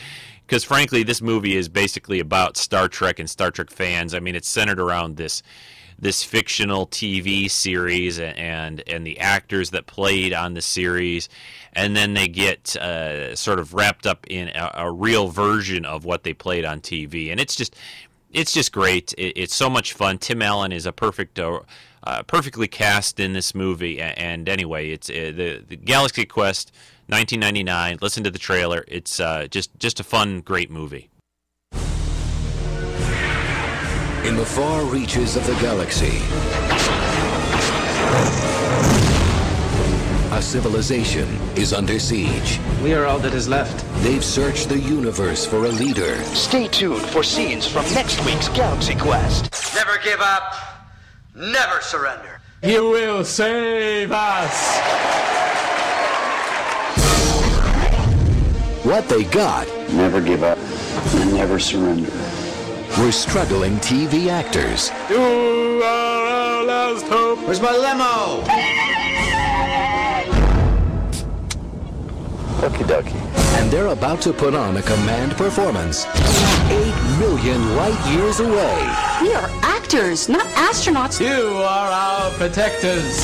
because frankly this movie is basically about Star Trek and Star Trek fans. I mean it's centered around this this fictional TV series and and the actors that played on the series, and then they get uh, sort of wrapped up in a, a, real version of what they played on TV, and it's just it's just great. It, it's so much fun. Tim Allen is a perfect. Uh, uh, perfectly cast in this movie, and, anyway, it's uh, the, the Galaxy Quest, 1999. Listen to the trailer; it's uh, just just a fun, great movie. In the far reaches of the galaxy, a civilization is under siege. We are all that is left. They've searched the universe for a leader. Stay tuned for scenes from next week's Galaxy Quest. Never give up, never surrender. He will save us. What they got. Never give up and never surrender were struggling TV actors. You are our last hope. Where's my limo? Okie dokie. And they're about to put on a command performance eight million light years away. We are actors, not astronauts. You are our protectors.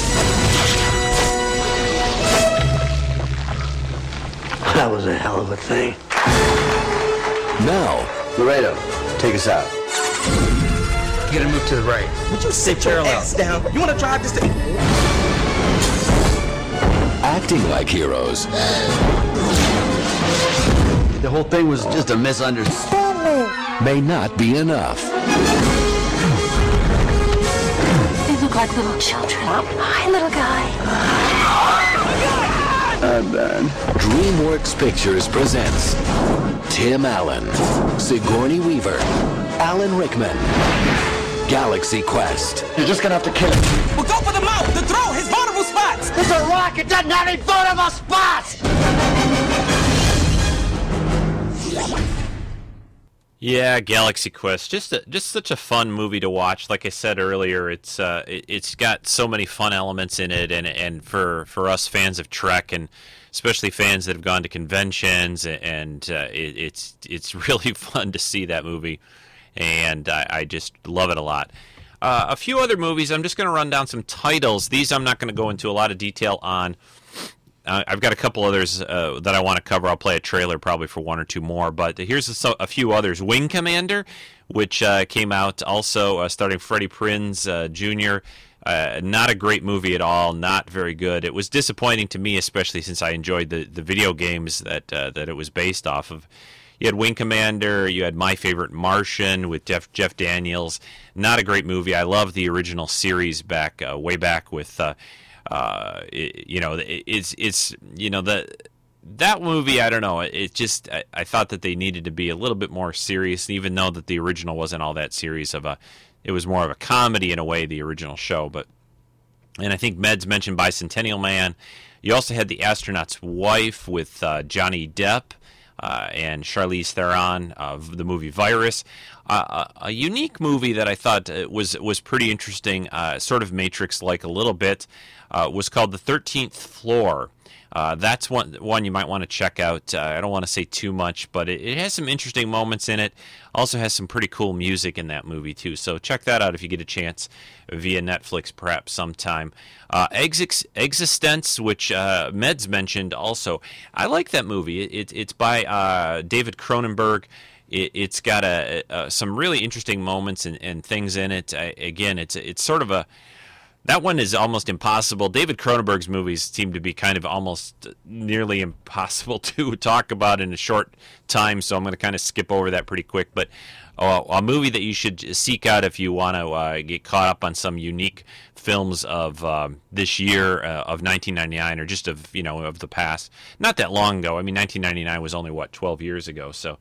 That was a hell of a thing. Now, Laredo, take us out. You gotta move to the right. Would you sit your ass down? You wanna drive this thing? acting like heroes. The whole thing was just a misunderstanding. May not be enough. They look like little children. Hi, little guy. I'm done. DreamWorks Pictures presents Tim Allen, Sigourney Weaver, Alan Rickman, Galaxy Quest. You're just gonna have to kill him. Well, go for the mouth, the throat, his vulnerable spots. It's a rock. It doesn't have any vulnerable spots. Yeah, Galaxy Quest, just a, just such a fun movie to watch. Like I said earlier, it's uh, it, it's got so many fun elements in it, and and for for us fans of Trek, and especially fans that have gone to conventions, and uh, it, it's it's really fun to see that movie, and I, I just love it a lot. Uh, a few other movies. I'm just going to run down some titles. These I'm not going to go into a lot of detail on. Uh, I've got a couple others uh, that I want to cover. I'll play a trailer probably for one or two more, but here's a, a few others. Wing Commander, which uh, came out also uh, starting Freddie Prinze uh, Jr. Uh, not a great movie at all. Not very good. It was disappointing to me, especially since I enjoyed the, the video games that that it was based off of. You had Wing Commander. You had My Favorite Martian with Jeff, Jeff Daniels. Not a great movie. I love the original series back way back with uh, it, you know, it, it's it's you know the that movie. I don't know. It just I, I, thought that they needed to be a little bit more serious, even though that the original wasn't all that serious of a. It was more of a comedy in a way, the original show. But and I think Meds mentioned Bicentennial Man. You also had the astronaut's wife with uh, Johnny Depp. Uh, and Charlize Theron of the movie Virus. Uh, a unique movie that I thought uh, was was pretty interesting, uh, sort of Matrix like a little bit, uh, was called The Thirteenth Floor. Uh, that's one one you might want to check out. I don't want to say too much, but it, it, has some interesting moments in it. Also has some pretty cool music in that movie too. So check that out if you get a chance via Netflix, perhaps sometime. Exis- eXistenZ, which Meds mentioned also. I like that movie. It, it, it's by David Cronenberg. It, has got a, a, some really interesting moments and, and things in it. I, again, it's it's sort of a that one is almost impossible. David Cronenberg's movies seem to be kind of almost nearly impossible to talk about in a short time, so I'm going to kind of skip over that pretty quick. But uh, a movie that you should seek out if you want to uh, get caught up on some unique films of uh, this year uh, of 1999 or just of you know of the past. Not that long ago. I mean, 1999 was only what 12 years ago, so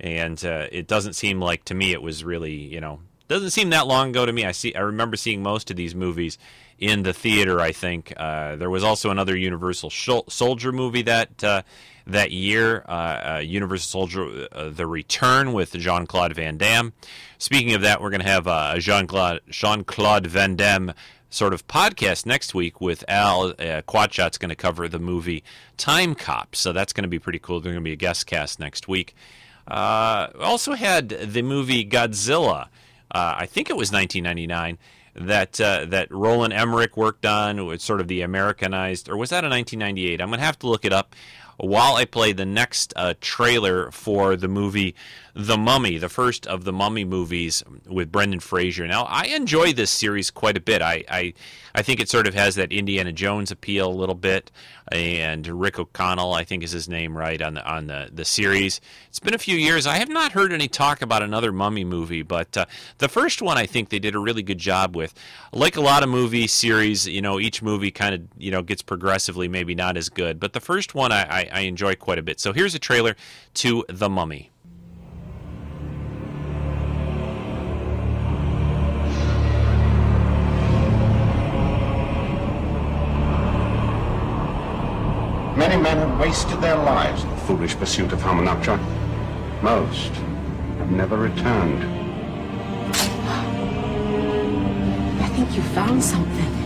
and uh, it doesn't seem like to me it was really you know doesn't seem that long ago to me. I see I remember seeing most of these movies in the theater. I think uh, there was also another Universal Soldier movie that uh, that year, uh, uh Universal Soldier: uh, The Return with Jean Claude Van Damme. Speaking of that, we're going to have uh, a Jean Claude Jean Claude Van Damme sort of podcast next week with Al uh, Quadshot's going to cover the movie Time Cop. So that's going to be pretty cool. There's going to be a guest cast next week. Uh, also had the movie Godzilla. Uh, I think it was 1999 that uh, that Roland Emmerich worked on. It was sort of the Americanized, or was that a 1998? I'm gonna have to look it up while I play the next uh, trailer for the movie The Mummy, the first of the Mummy movies with Brendan Fraser. Now, I enjoy this series quite a bit. I, I, I think it sort of has that Indiana Jones appeal a little bit, and Rick O'Connell, I think is his name, right on the on the the series. It's been a few years. I have not heard any talk about another Mummy movie, but uh, the first one I think they did a really good job with. Like a lot of movie series, you know, each movie kind of you know gets progressively maybe not as good, but the first one I, I, I enjoy quite a bit. So here's a trailer to The Mummy. Wasted their lives in the foolish pursuit of Hamunaptra. Most have never returned. I think you found something.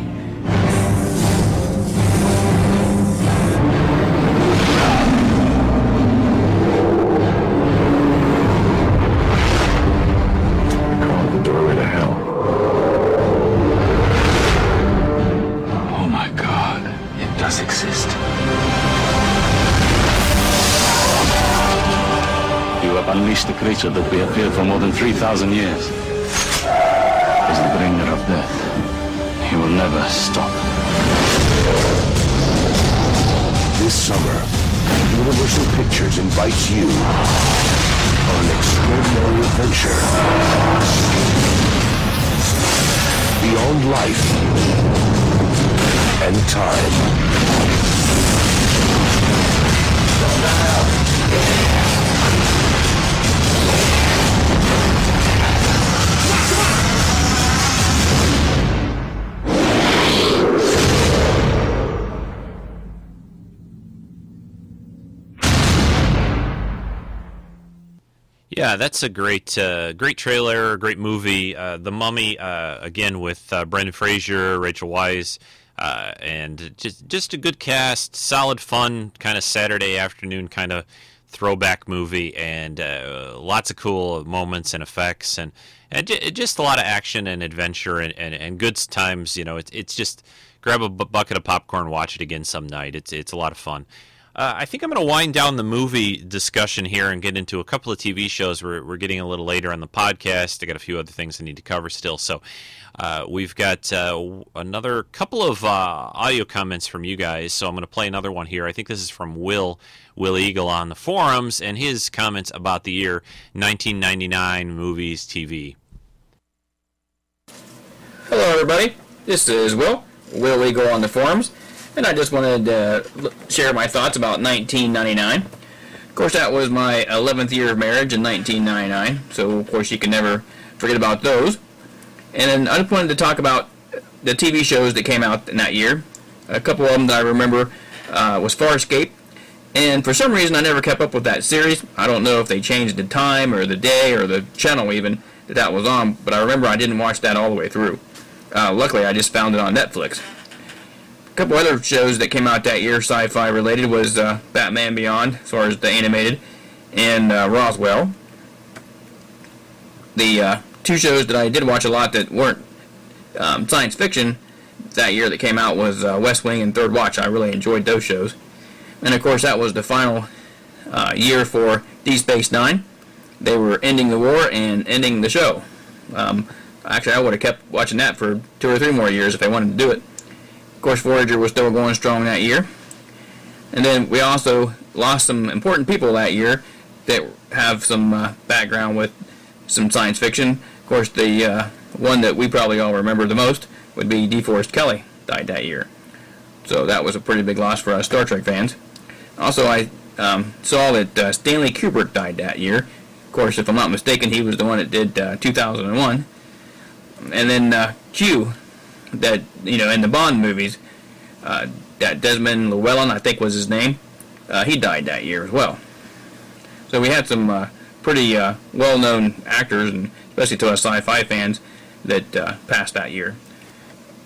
Creature that we have feared for more than 3,000 years. As the bringer of death, he will never stop. This summer, Universal Pictures invites you on an extraordinary adventure beyond life and time. Yeah, that's a great, uh, great trailer, great movie. Uh, the Mummy, uh, again with uh, Brendan Fraser, Rachel Weisz, uh, and just just a good cast, solid fun, kind of Saturday afternoon kind of throwback movie, and uh, lots of cool moments and effects, and and j- just a lot of action and adventure, and, and, and good times. You know, it's it's just grab a bucket of popcorn, watch it again some night. It's it's a lot of fun. Uh, I think I'm going to wind down the movie discussion here and get into a couple of TV shows. We're, we're getting a little later on the podcast. I got a few other things I need to cover still. So uh, we've got uh, another couple of uh, audio comments from you guys. So I'm going to play another one here. I think this is from Will Will Eagle on the forums and his comments about the year 1999 movies TV. Hello, everybody. This is Will, Will Eagle on the forums, and I just wanted to share my thoughts about 1999. Of course, that was my 11th year of marriage in 1999, so of course you can never forget about those. And then I just wanted to talk about the TV shows that came out in that year. A couple of them that I remember uh, was Farscape, and for some reason I never kept up with that series. I don't know if they changed the time or the day or the channel even that that was on, but I remember I didn't watch that all the way through. Uh, luckily, I just found it on Netflix. A couple other shows that came out that year, sci-fi related, was uh, Batman Beyond, as far as the animated, and uh, Roswell. The uh, two shows that I did watch a lot that weren't um, science fiction that year that came out was uh, West Wing and Third Watch. I really enjoyed those shows. And of course, that was the final uh, year for Deep Space Nine. They were ending the war and ending the show. Um, actually, I would have kept watching that for two or three more years if they wanted to do it. Of course, Voyager was still going strong that year. And then we also lost some important people that year that have some uh, background with some science fiction. Of course, the uh, one that we probably all remember the most would be DeForest Kelley, died that year. So that was a pretty big loss for us Star Trek fans. Also, I um, saw that uh, Stanley Kubrick died that year. Of course, if I'm not mistaken, he was the one that did uh, 2001. And then uh, Q, that you know in the Bond movies, uh, that Desmond Llewellyn, I think was his name, uh, he died that year as well. So we had some uh, pretty uh, well-known actors, and especially to us sci-fi fans, that uh, passed that year.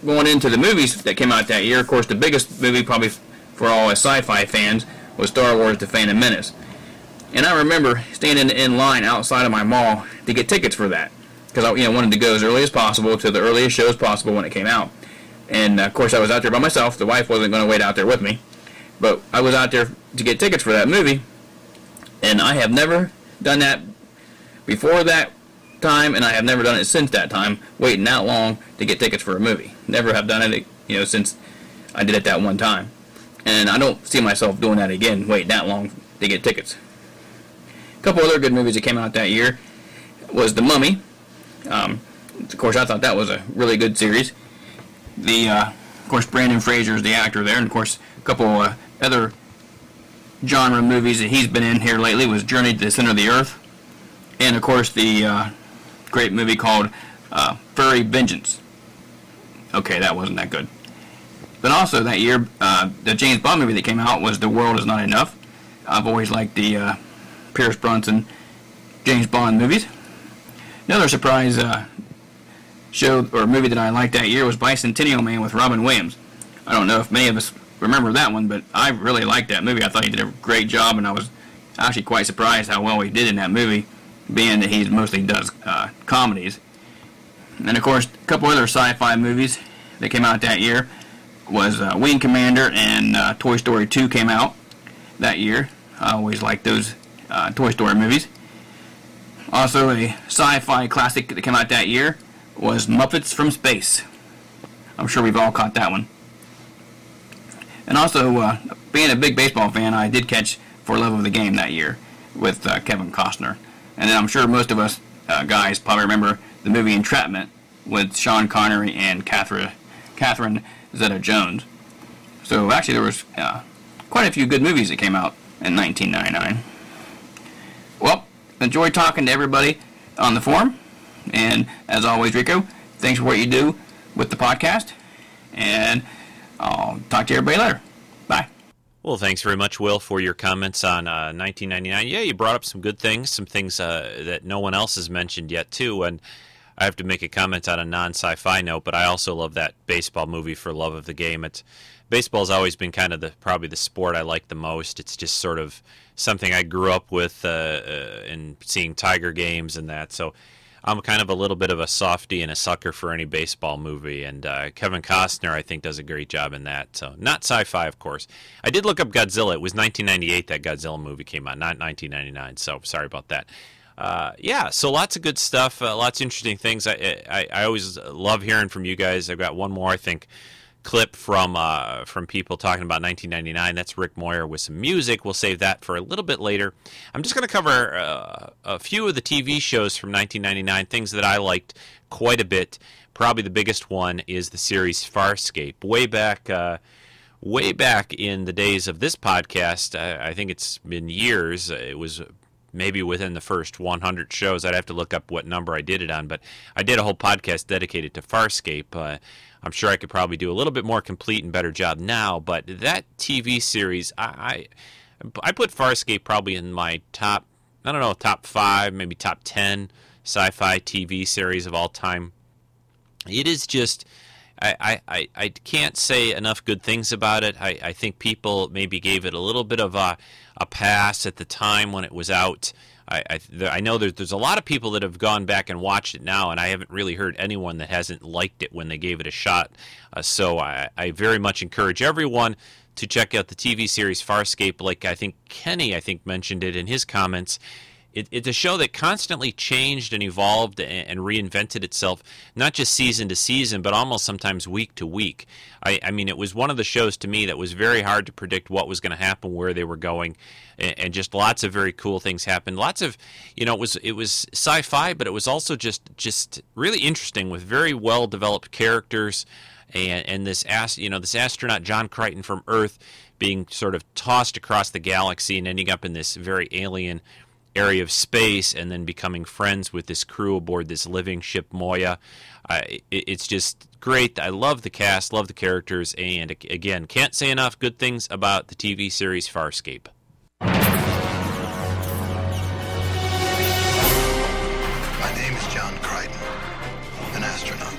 Going into the movies that came out that year, of course, the biggest movie probably for all us sci-fi fans was Star Wars: The Phantom Menace. And I remember standing in line outside of my mall to get tickets for that because I you know, wanted to go as early as possible to the earliest shows possible when it came out. And uh, of course, I was out there by myself. The wife wasn't going to wait out there with me, but I was out there to get tickets for that movie. And I have never done that before that time, and I have never done it since that time. Waiting that long to get tickets for a movie. Never have done it, you know, since I did it that one time. And I don't see myself doing that again. Waiting that long to get tickets. A couple other good movies that came out that year was The Mummy. Um, of course, I thought that was a really good series. The, uh, of course, Brandon Fraser is the actor there, and of course, a couple uh, other genre movies that he's been in here lately was Journey to the Center of the Earth, and of course the uh, great movie called uh, Furry Vengeance. Okay, that wasn't that good. But also that year, uh, the James Bond movie that came out was The World Is Not Enough. I've always liked the uh, Pierce Brosnan James Bond movies. Another surprise uh, show or movie that I liked that year was Bicentennial Man with Robin Williams. I don't know if many of us remember that one, but I really liked that movie. I thought he did a great job, and I was actually quite surprised how well he did in that movie, being that he mostly does uh, comedies. And of course, a couple other sci-fi movies that came out that year was uh, Wing Commander and uh, Toy Story 2 came out that year. I always liked those uh, Toy Story movies. Also, a sci-fi classic that came out that year was Muppets from Space. I'm sure we've all caught that one. And also, uh, being a big baseball fan, I did catch For Love of the Game that year with uh, Kevin Costner. And then I'm sure most of us uh, guys probably remember the movie Entrapment with Sean Connery and Catherine, Catherine Zeta-Jones. So actually, there was uh, quite a few good movies that came out in 1999. Well, enjoy talking to everybody on the forum. And as always, Rico, thanks for what you do with the podcast. And I'll talk to everybody later. Bye. Well, thanks very much, Will, for your comments on uh, 1999. Yeah, you brought up some good things, some things uh, that no one else has mentioned yet, too. And I have to make a comment on a non-sci-fi note, but I also love that baseball movie for love of the game. It's baseball's always been kind of the probably the sport I like the most. It's just sort of something I grew up with uh, uh, in seeing Tiger games and that. So I'm kind of a little bit of a softy and a sucker for any baseball movie. And uh, Kevin Costner, I think, does a great job in that. So not sci-fi, of course. I did look up Godzilla. It was 1998 that Godzilla movie came out, not 1999. So sorry about that. Uh, yeah, so lots of good stuff, uh, lots of interesting things. I, I, I always love hearing from you guys. I've got one more, I think, clip from uh, from people talking about 1999. That's Rick Moyer with some music. We'll save that for a little bit later. I'm just going to cover uh, a few of the TV shows from 1999, things that I liked quite a bit. Probably the biggest one is the series Farscape. Way back. Uh, way back in the days of this podcast, I, I think it's been years. It was maybe within the first 100 shows. I'd have to look up what number I did it on, but I did a whole podcast dedicated to Farscape. Uh, I'm sure I could probably do a little bit more complete and better job now, but that TV series, I, I, I put Farscape probably in my top, I don't know, top five, maybe top 10 sci-fi TV series of all time. It is just. I, I, I can't say enough good things about it. I, I think people maybe gave it a little bit of a, a pass at the time when it was out. I, I, I, know there's, there's a lot of people that have gone back and watched it now, and I haven't really heard anyone that hasn't liked it when they gave it a shot. Uh, so I, I very much encourage everyone to check out the TV series Farscape. Like I think Kenny, I think mentioned it in his comments it, it's a show that constantly changed and evolved and, and, reinvented itself, not just season to season, but almost sometimes week to week. I, I mean, it was one of the shows to me that was very hard to predict what was going to happen, where they were going, and, and, just lots of very cool things happened. Lots of, you know, it was it was sci-fi, but it was also just just really interesting with very well developed characters. And, and this ast- you know this astronaut John Crichton from Earth being sort of tossed across the galaxy and ending up in this very alien area of space and then becoming friends with this crew aboard this living ship Moya. Uh, it, it's just great. I love the cast, love the characters, and again, can't say enough good things about the TV series Farscape. My name is John Crichton, an astronaut.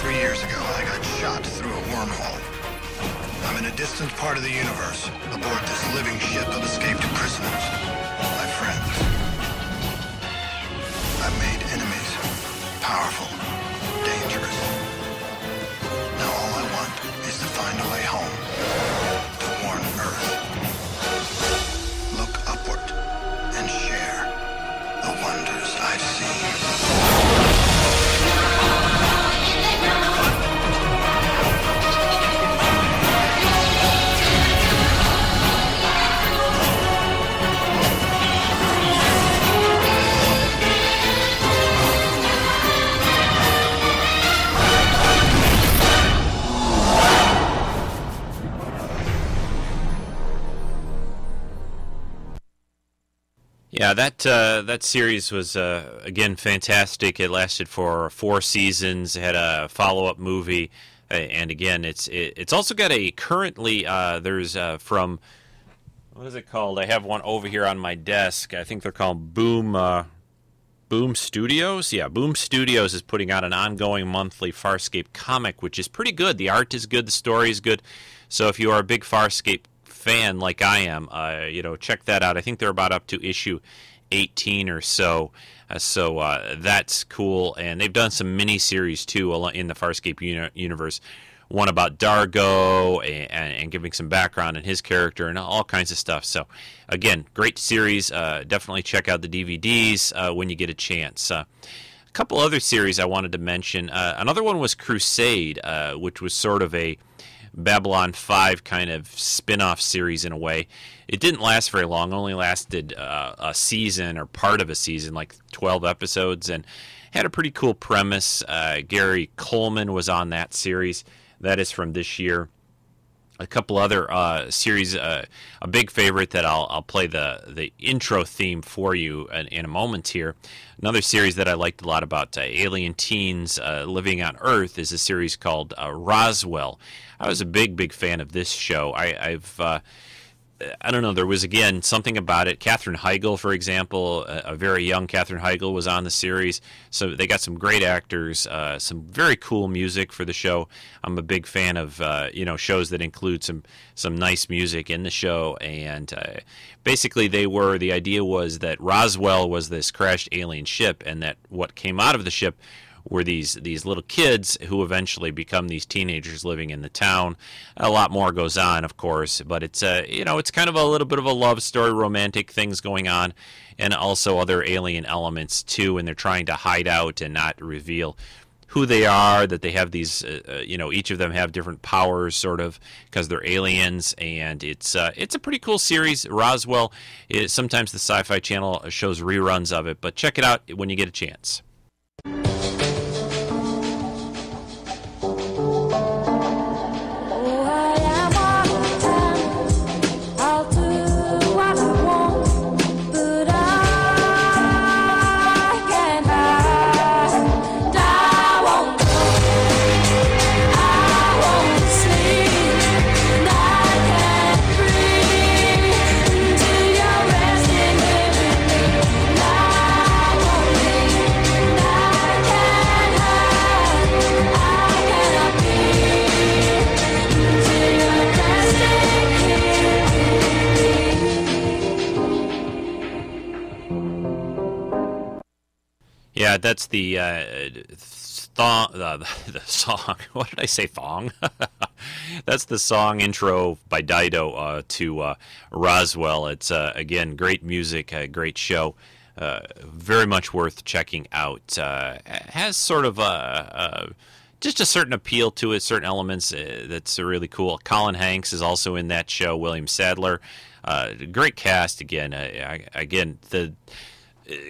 Three years ago, I got shot through a wormhole. I'm in a distant part of the universe, aboard this living ship of escaped prisoners Powerful. Dangerous. Now all I want is to find a way home. To warn Earth. Look upward and share the wonders I've seen. Yeah, that uh, that series was uh, again fantastic. It lasted for four seasons. It had a follow up movie, uh, and again, it's it, it's also got a currently uh, there's uh, from what is it called? I have one over here on my desk. I think they're called Boom uh, Boom Studios. Yeah, Boom Studios is putting out an ongoing monthly Farscape comic, which is pretty good. The art is good, the story is good. So if you are a big Farscape fan like I am, uh, you know, check that out. I think they're about up to issue 18 or so. Uh, so uh, that's cool. And they've done some mini series too in the Farscape uni- universe one about Dargo and, and, giving some background in his character and all kinds of stuff. So, again, great series. Uh, definitely check out the DVDs uh, when you get a chance. Uh, a couple other series I wanted to mention. Uh, another one was Crusade, which was sort of a Babylon 5 kind of spin off series in a way. It didn't last very long, only lasted uh, a season or part of a season, like 12 episodes, and had a pretty cool premise. Gary Coleman was on that series. That is from this year. A couple other uh, series, uh, a big favorite that I'll, I'll play the, the intro theme for you in, in, a moment here. Another series that I liked a lot about uh, alien teens uh, living on Earth is a series called uh, Roswell. I was a big, big fan of this show. I, have uh, I don't know. There was again something about it. Katherine Heigl, for example, a, a, very young Katherine Heigl was on the series. So they got some great actors, uh, some very cool music for the show. I'm a big fan of uh, you know shows that include some some nice music in the show. And uh, basically, they were the idea was that Roswell was this crashed alien ship, and that what came out of the ship were these these little kids who eventually become these teenagers living in the town. A lot more goes on, of course, but it's a you know it's kind of a little bit of a love story, romantic things going on, and also other alien elements too. And they're trying to hide out and not reveal who they are that they have these uh, uh you know each of them have different powers sort of because they're aliens and it's uh, it's a pretty cool series roswell it, sometimes the sci-fi channel shows reruns of it but check it out when you get a chance Yeah, that's the uh, thong, uh, the song. What did I say? Thong. that's the song intro by Dido uh, to uh, Roswell. It's uh, again great music, great show. Uh, very much worth checking out. has sort of a, a, just a certain appeal to it, certain elements that's really cool. Colin Hanks is also in that show. William Sadler, great cast again. again the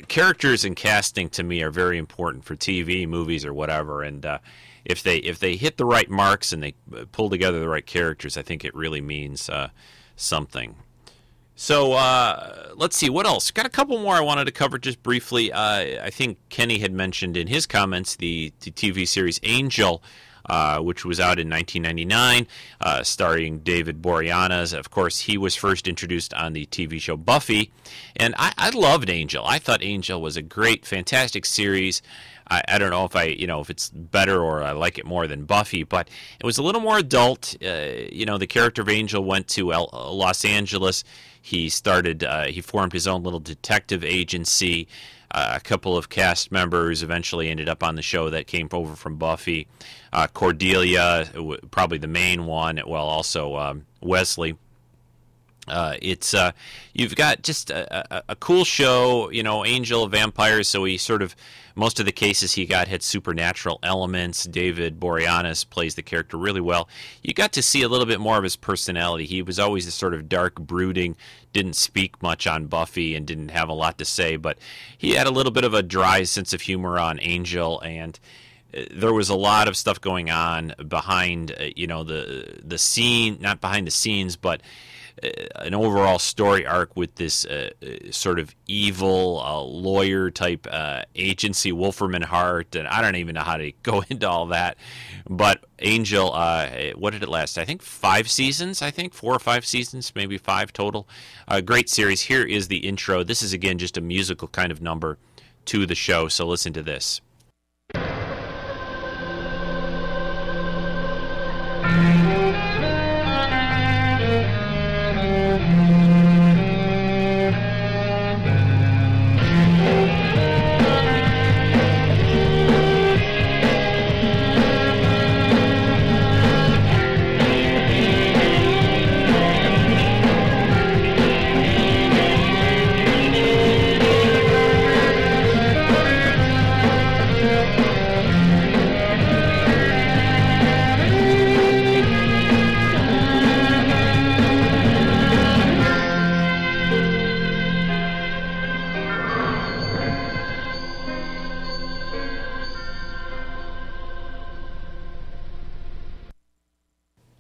characters and casting to me are very important for TV, movies, or whatever. And uh, if they if they hit the right marks and they uh, pull together the right characters, I think it really means uh, something. So uh, let's see what else. Got a couple more I wanted to cover just briefly. Uh, I think Kenny had mentioned in his comments the, the TV series Angel. Uh, which was out in 1999, uh, starring David Boreanaz. Of course, he was first introduced on the TV show Buffy, and I, I loved Angel. I thought Angel was a great, fantastic series. I, I, don't know if I, you know, if it's better or I like it more than Buffy, but it was a little more adult. Uh, you know, the character of Angel went to Los Angeles. He started, uh, he formed his own little detective agency. A couple of cast members eventually ended up on the show that came over from Buffy. Uh, Cordelia, probably the main one. Well, also um, Wesley. Uh, it's uh, you've got just a, a, a, cool show, you know, Angel Vampires. So he sort of most of the cases he got had supernatural elements. David Boreanaz plays the character really well. You got to see a little bit more of his personality. He was always this sort of dark, brooding, didn't speak much on Buffy and didn't have a lot to say, but he had a little bit of a dry sense of humor on Angel and uh, there was a lot of stuff going on behind uh, you know the the scene not behind the scenes but an overall story arc with this uh, uh sort of evil uh, lawyer type uh, agency, Wolfram and Hart, and I don't even know how to go into all that. But Angel, what did it last? I think five seasons. I think four or five seasons, maybe five total. great series. Here is the intro. This is again just a musical kind of number to the show. So listen to this.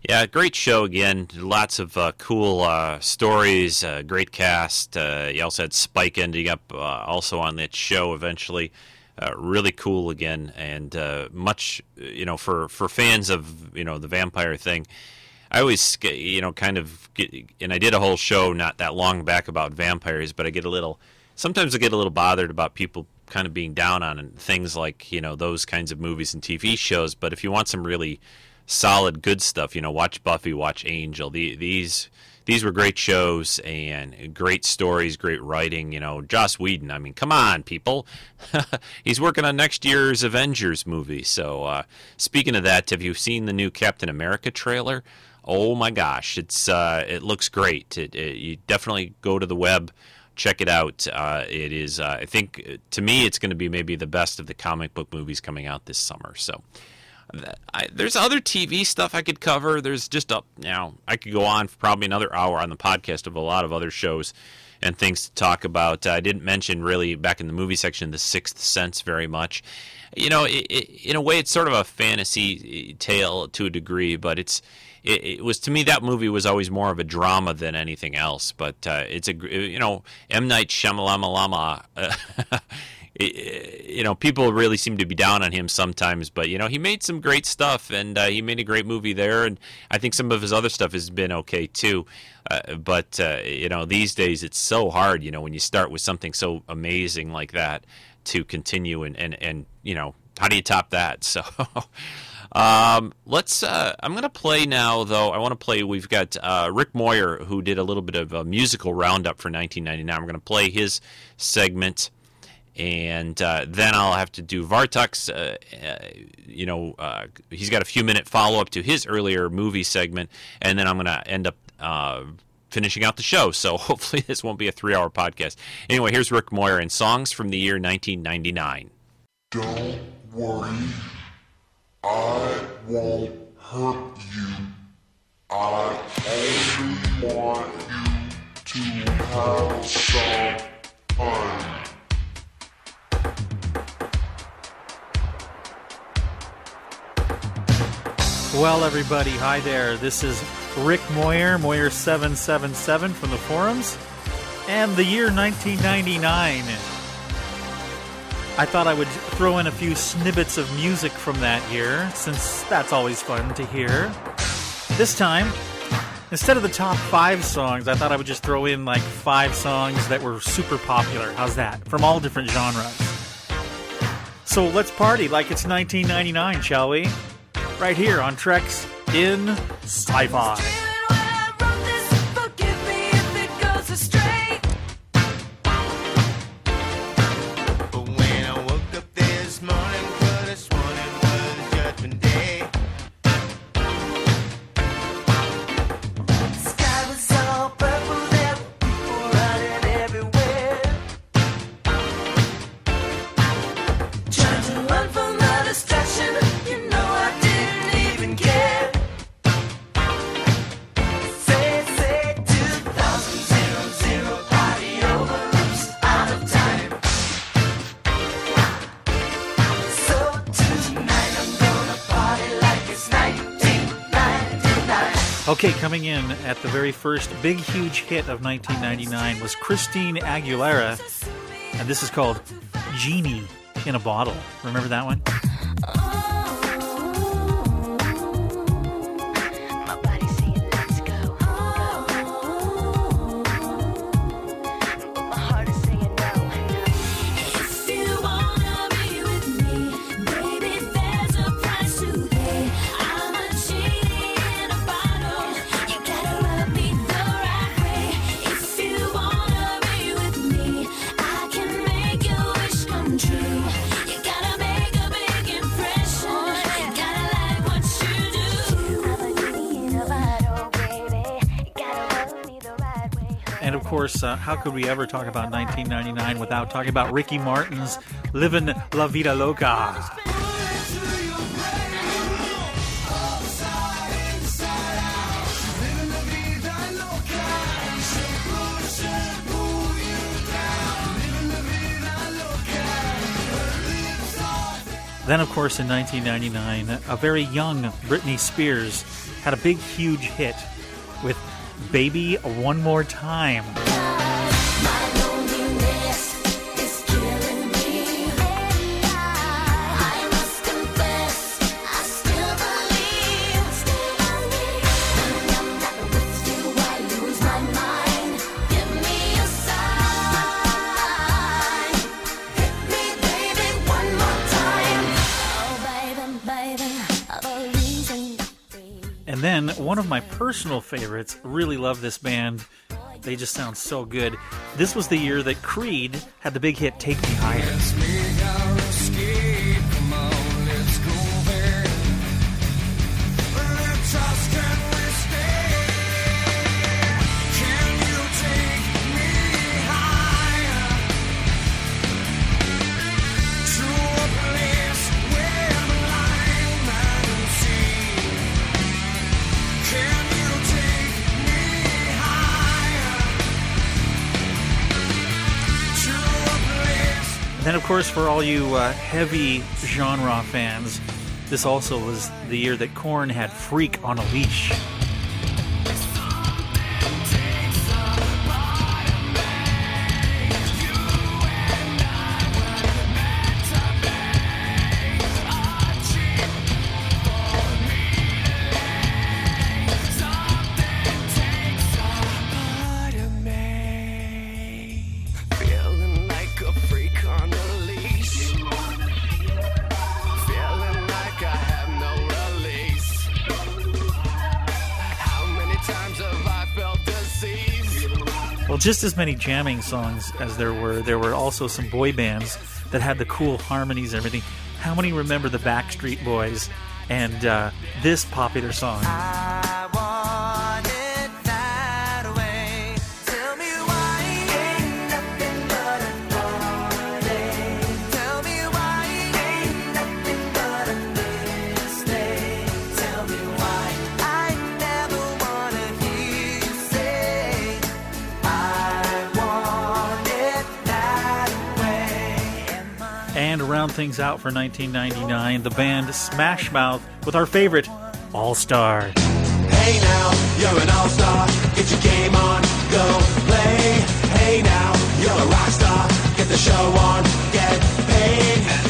Yeah, great show again. Lots of uh, cool uh, stories, uh, great cast. Uh, you also had Spike ending up uh, also on that show eventually. Uh, really cool again, and much you know for for fans of you know the vampire thing. I always you know kind of get, and I did a whole show not that long back about vampires, but I get a little sometimes I get a little bothered about people kind of being down on things like you know those kinds of movies and TV shows. But if you want some really solid good stuff. You know, watch Buffy, watch Angel. The, these these were great shows and great stories, great writing. You know, Joss Whedon. I mean, come on, people. He's working on next year's Avengers movie. So, uh, speaking of that, have you seen the new Captain America trailer? Oh my gosh, it's uh, it looks great. It, it, you definitely go to the web, check it out. Uh, it is, uh, I think, to me, it's going to be maybe the best of the comic book movies coming out this summer. So. I, there's other TV stuff I could cover. There's just a you know I could go on for probably another hour on the podcast of a lot of other shows and things to talk about. I didn't mention really back in the movie section the Sixth Sense very much. You know, it, it, in a way, it's sort of a fantasy uh, tale to a degree, but it's it, it, was to me that movie was always more of a drama than anything else. But uh, it's a you know M Night Shyamalan. Uh, you know, people really seem to be down on him sometimes, but you know, he made some great stuff, and uh, he made a great movie there, and I think some of his other stuff has been okay too. Uh, but uh, you know, these days it's so hard. You know, when you start with something so amazing like that, to continue and and and you know, how do you top that? So. Um, let's. Uh, I'm going to play now, though. I want to play. We've got uh, Rick Moyer, who did a little bit of a musical roundup for 1999. We're going to play his segment and uh, then I'll have to do Vartuk's. Uh, uh, you know, uh, he's got a few minute follow up to his earlier movie segment, and then I'm going to end up uh, finishing out the show. So hopefully this won't be a three hour podcast. Anyway, here's Rick Moyer and songs from the year 1999. Don't worry, I won't hurt you. I only want you to have some fun. Well, everybody, hi there. This is Rick Moyer, Moyer777 from the forums, and the year 1999. I thought I would throw in a few snippets of music from that year, since that's always fun to hear. This time, instead of the top five songs, I thought I would just throw in like five songs that were super popular. How's that? From all different genres. So let's party like it's 1999, shall we? Right here on Treks in Sci Fi. Okay, coming in at the very first big, huge hit of 1999 was Christina Aguilera, and this is called Genie in a Bottle. Remember that one? How could we ever talk about 1999 without talking about Ricky Martin's Living La Vida Loca? Then, of course, in 1999, a very young Britney Spears had a big, huge hit with Baby One More Time. Personal favorites, really love this band. They just sound so good. This was the year that Creed had the big hit Take Me Higher. Course, for all you uh, heavy genre fans, this also was the year that Korn had Freak on a Leash. Just as many jamming songs as there were, there were also some boy bands that had the cool harmonies and everything. How many remember the Backstreet Boys and uh, this popular song? And round things out for 1999, the band Smash Mouth with our favorite, All Star. Hey now, you're an all-star. Get your game on, go play. Hey now, you're a rock star. Get the show on, get paid.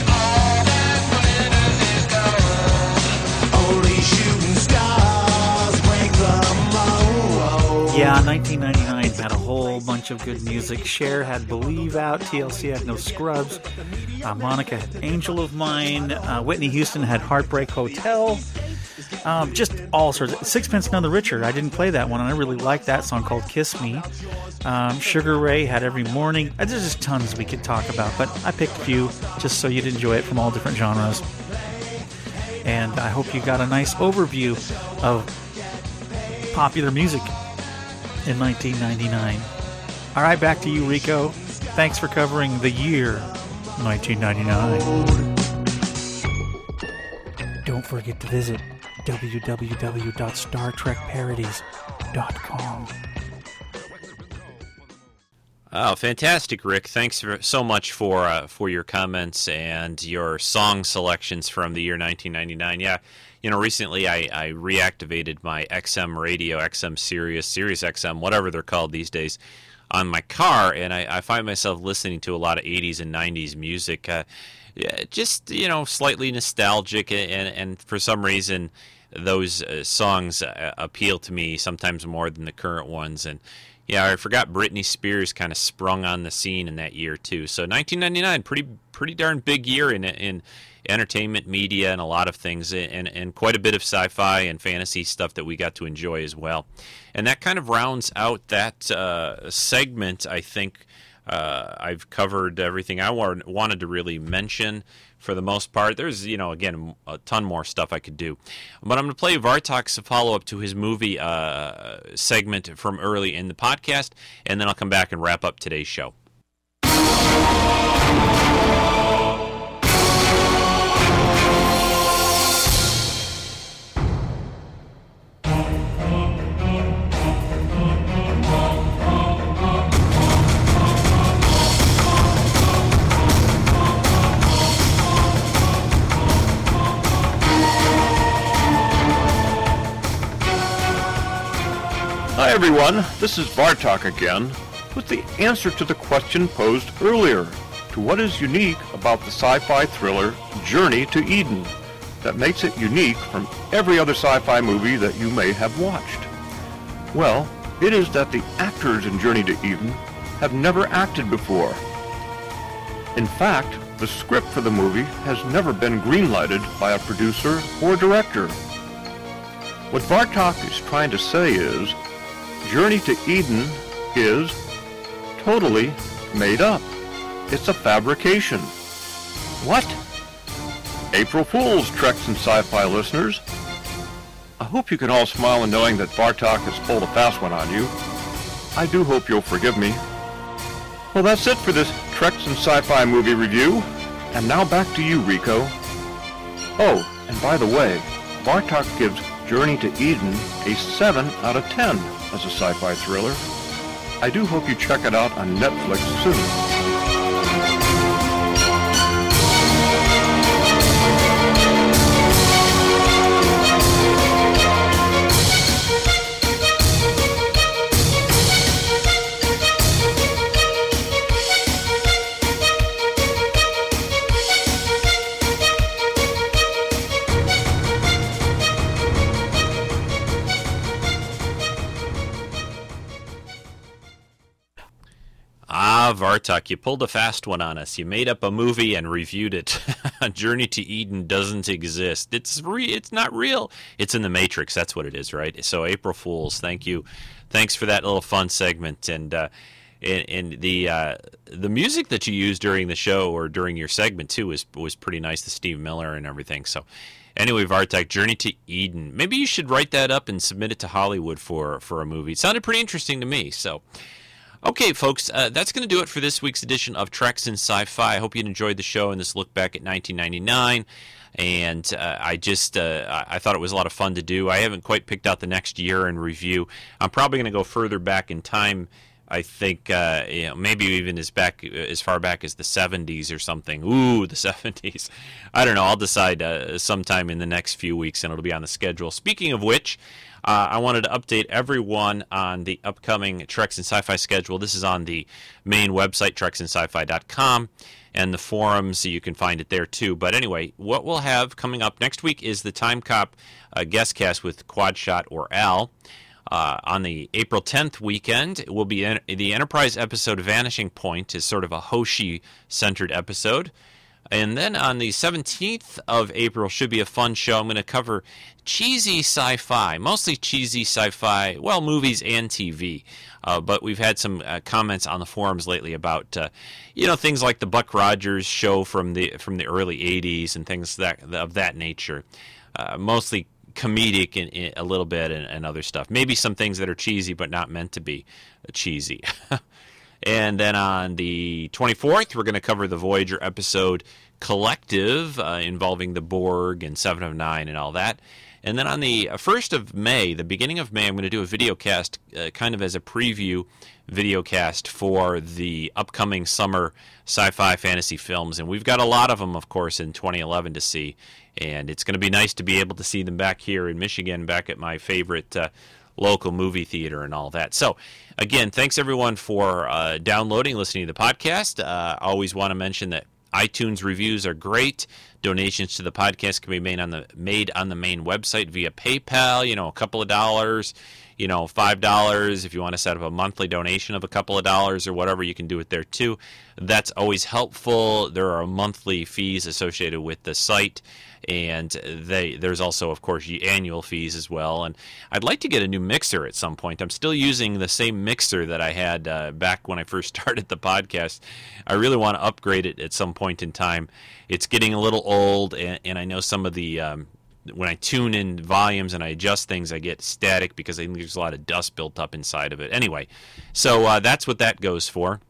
Yeah, 1999 had a whole bunch of good music. Cher had Believe Out, TLC had No Scrubs, uh, Monica had Angel of Mine, uh, Whitney Houston had Heartbreak Hotel. Um, just all sorts. Of, Sixpence None the Richer. I didn't play that one, and I really liked that song called "Kiss Me." Um, Sugar Ray had "Every Morning." Uh, There's just tons we could talk about, but I picked a few just so you'd enjoy it from all different genres. And I hope you got a nice overview of popular music in 1999. All right, back to you, Rico. Thanks for covering the year 1999. Don't forget to visit www.startrekparodies.com. Oh, fantastic, Rick! Thanks for, so much for uh, for your comments and your song selections from the year 1999. Yeah, you know, recently I, I reactivated my XM radio, XM Sirius, Sirius XM, whatever they're called these days, on my car, and I, I find myself listening to a lot of 80s and 90s music. Uh, just you know, slightly nostalgic, and and for some reason, those uh, songs uh, appeal to me sometimes more than the current ones, and. Yeah, I forgot Britney Spears kind of sprung on the scene in that year too. So 1999, pretty pretty darn big year in in entertainment media and a lot of things, and and quite a bit of sci-fi and fantasy stuff that we got to enjoy as well. And that kind of rounds out that uh, segment. I think uh, I've covered everything I wa- wanted to really mention for the most part. There's, you know, again, a ton more stuff I could do. But I'm going to play Vartok's follow up to his movie uh, segment from early in the podcast, and then I'll come back and wrap up today's show. Everyone, this is Bartok again with the answer to the question posed earlier to what is unique about the sci-fi thriller Journey to Eden that makes it unique from every other sci-fi movie that you may have watched. Well, it is that the actors in Journey to Eden have never acted before. In fact, the script for the movie has never been greenlighted by a producer or director. What Bartok is trying to say is, Journey to Eden is totally made up. It's a fabrication. What? April Fools, Treks and Sci-Fi listeners. I hope you can all smile in knowing that Bartok has pulled a fast one on you. I do hope you'll forgive me. Well, that's it for this Treks and Sci-Fi movie review. And now back to you, Rico. Oh, and by the way, Bartok gives Journey to Eden a 7 out of 10 as a sci-fi thriller. I do hope you check it out on Netflix soon. Ah, you pulled a fast one on us. You made up a movie and reviewed it. Journey to Eden doesn't exist. It's re- it's not real. It's in the Matrix. That's what it is, right? So April Fools, thank you. Thanks for that little fun segment and uh and, and the uh, the music that you used during the show or during your segment too was was pretty nice. The Steve Miller and everything. So anyway, Vartek, Journey to Eden. Maybe you should write that up and submit it to Hollywood for for a movie. It sounded pretty interesting to me. So. Okay, folks, uh, that's going to do it for this week's edition of Treks and Sci-Fi. I hope you enjoyed the show and this look back at 1999. And uh, I just uh, I thought it was a lot of fun to do. I haven't quite picked out the next year in review. I'm probably going to go further back in time. I think uh, you know maybe even as back as far back as the 70s or something. Ooh, the 70s. I don't know. I'll decide uh, sometime in the next few weeks, and it'll be on the schedule. Speaking of which. Uh, I wanted to update everyone on the upcoming Treks and Sci-Fi schedule. This is on the main website, treksandsci-fi.com, and the forums. So you can find it there too. But anyway, what we'll have coming up next week is the Time Cop uh, guest cast with Quadshot or Al. Uh, on the April 10th weekend, it will be en- the Enterprise episode Vanishing Point is sort of a Hoshi-centered episode. And then on the 17th of April should be a fun show. I'm going to cover cheesy sci fi, mostly cheesy sci fi, well, movies and TV. Uh, but we've had some uh, comments on the forums lately about, uh, you know, things like the Buck Rogers show from the from the early '80s and things that of that nature. Uh, mostly comedic in, in a little bit and, and other stuff. Maybe some things that are cheesy but not meant to be cheesy. And then on the 24th, we're going to cover the Voyager episode Collective uh, involving the Borg and Seven of Nine and all that. And then on the 1st of May, the beginning of May, I'm going to do a video cast uh, kind of as a preview video cast for the upcoming summer sci fi fantasy films. And we've got a lot of them, of course, in 2011 to see. And it's going to be nice to be able to see them back here in Michigan, back at my favorite. Uh, local movie theater and all that. So, again, thanks everyone for uh, downloading, listening to the podcast. Uh, I always want to mention that iTunes reviews are great. Donations to the podcast can be made on the made on the main website via PayPal. You know, a couple of dollars. You know, five dollars if you want to set up a monthly donation of a couple of dollars or whatever, you can do it there too. That's always helpful. There are monthly fees associated with the site and they there's also of course annual fees as well and i'd like to get a new mixer at some point i'm still using the same mixer that i had uh, back when i first started the podcast i really want to upgrade it at some point in time it's getting a little old and, and i know some of the um, when I tune in volumes and I adjust things, I get static because I think there's a lot of dust built up inside of it. Anyway, so uh, that's what that goes for.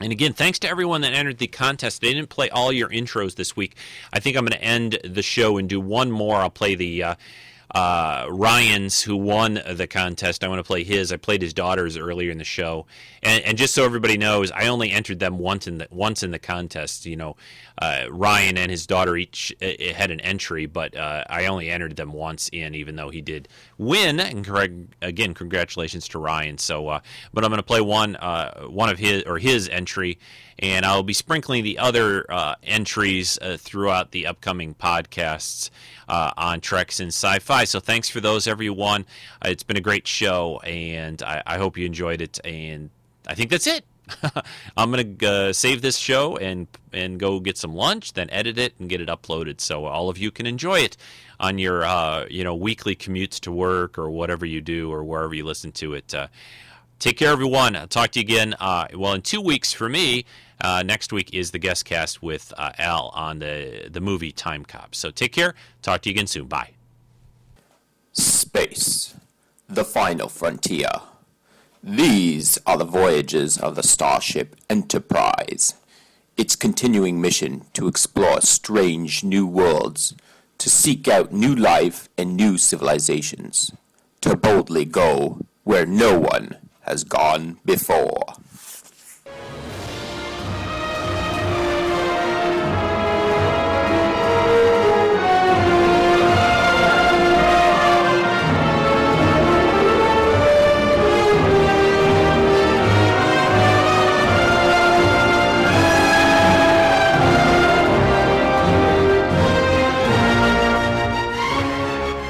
And again, thanks to everyone that entered the contest. They didn't play all your intros this week. I think I'm going to end the show and do one more. I'll play the uh, uh, Ryan's, who won the contest. I want to play his. I played his daughters earlier in the show, and, and just so everybody knows, I only entered them once in the once in the contest. You know, uh, Ryan and his daughter each uh, had an entry, but uh, I only entered them once in, even though he did win. And correct, again, congratulations to Ryan. So, uh, but I'm going to play one uh, one of his or his entry, and I'll be sprinkling the other uh, entries uh, throughout the upcoming podcasts uh, on Treks and Sci-Fi. So thanks for those, everyone. Uh, it's been a great show, and I, I hope you enjoyed it. And I think that's it. I'm gonna uh, save this show and and go get some lunch, then edit it and get it uploaded, so all of you can enjoy it on your uh, you know weekly commutes to work or whatever you do or wherever you listen to it. Uh, take care, everyone. I'll talk to you again. Uh, well, in two weeks for me. Uh, next week is the guest cast with uh, Al on the the movie Timecop. So take care. Talk to you again soon. Bye. Space, the final frontier. These are the voyages of the Starship Enterprise. Its continuing mission to explore strange new worlds, to seek out new life and new civilizations, to boldly go where no one has gone before.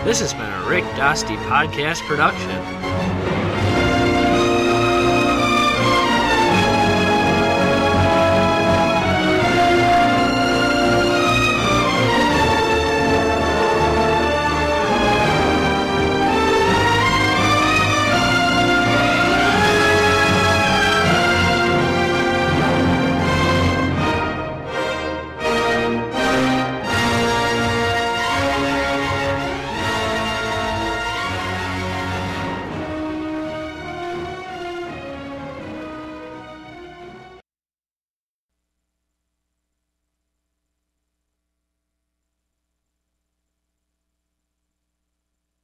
This has been a Rick Dosty podcast production.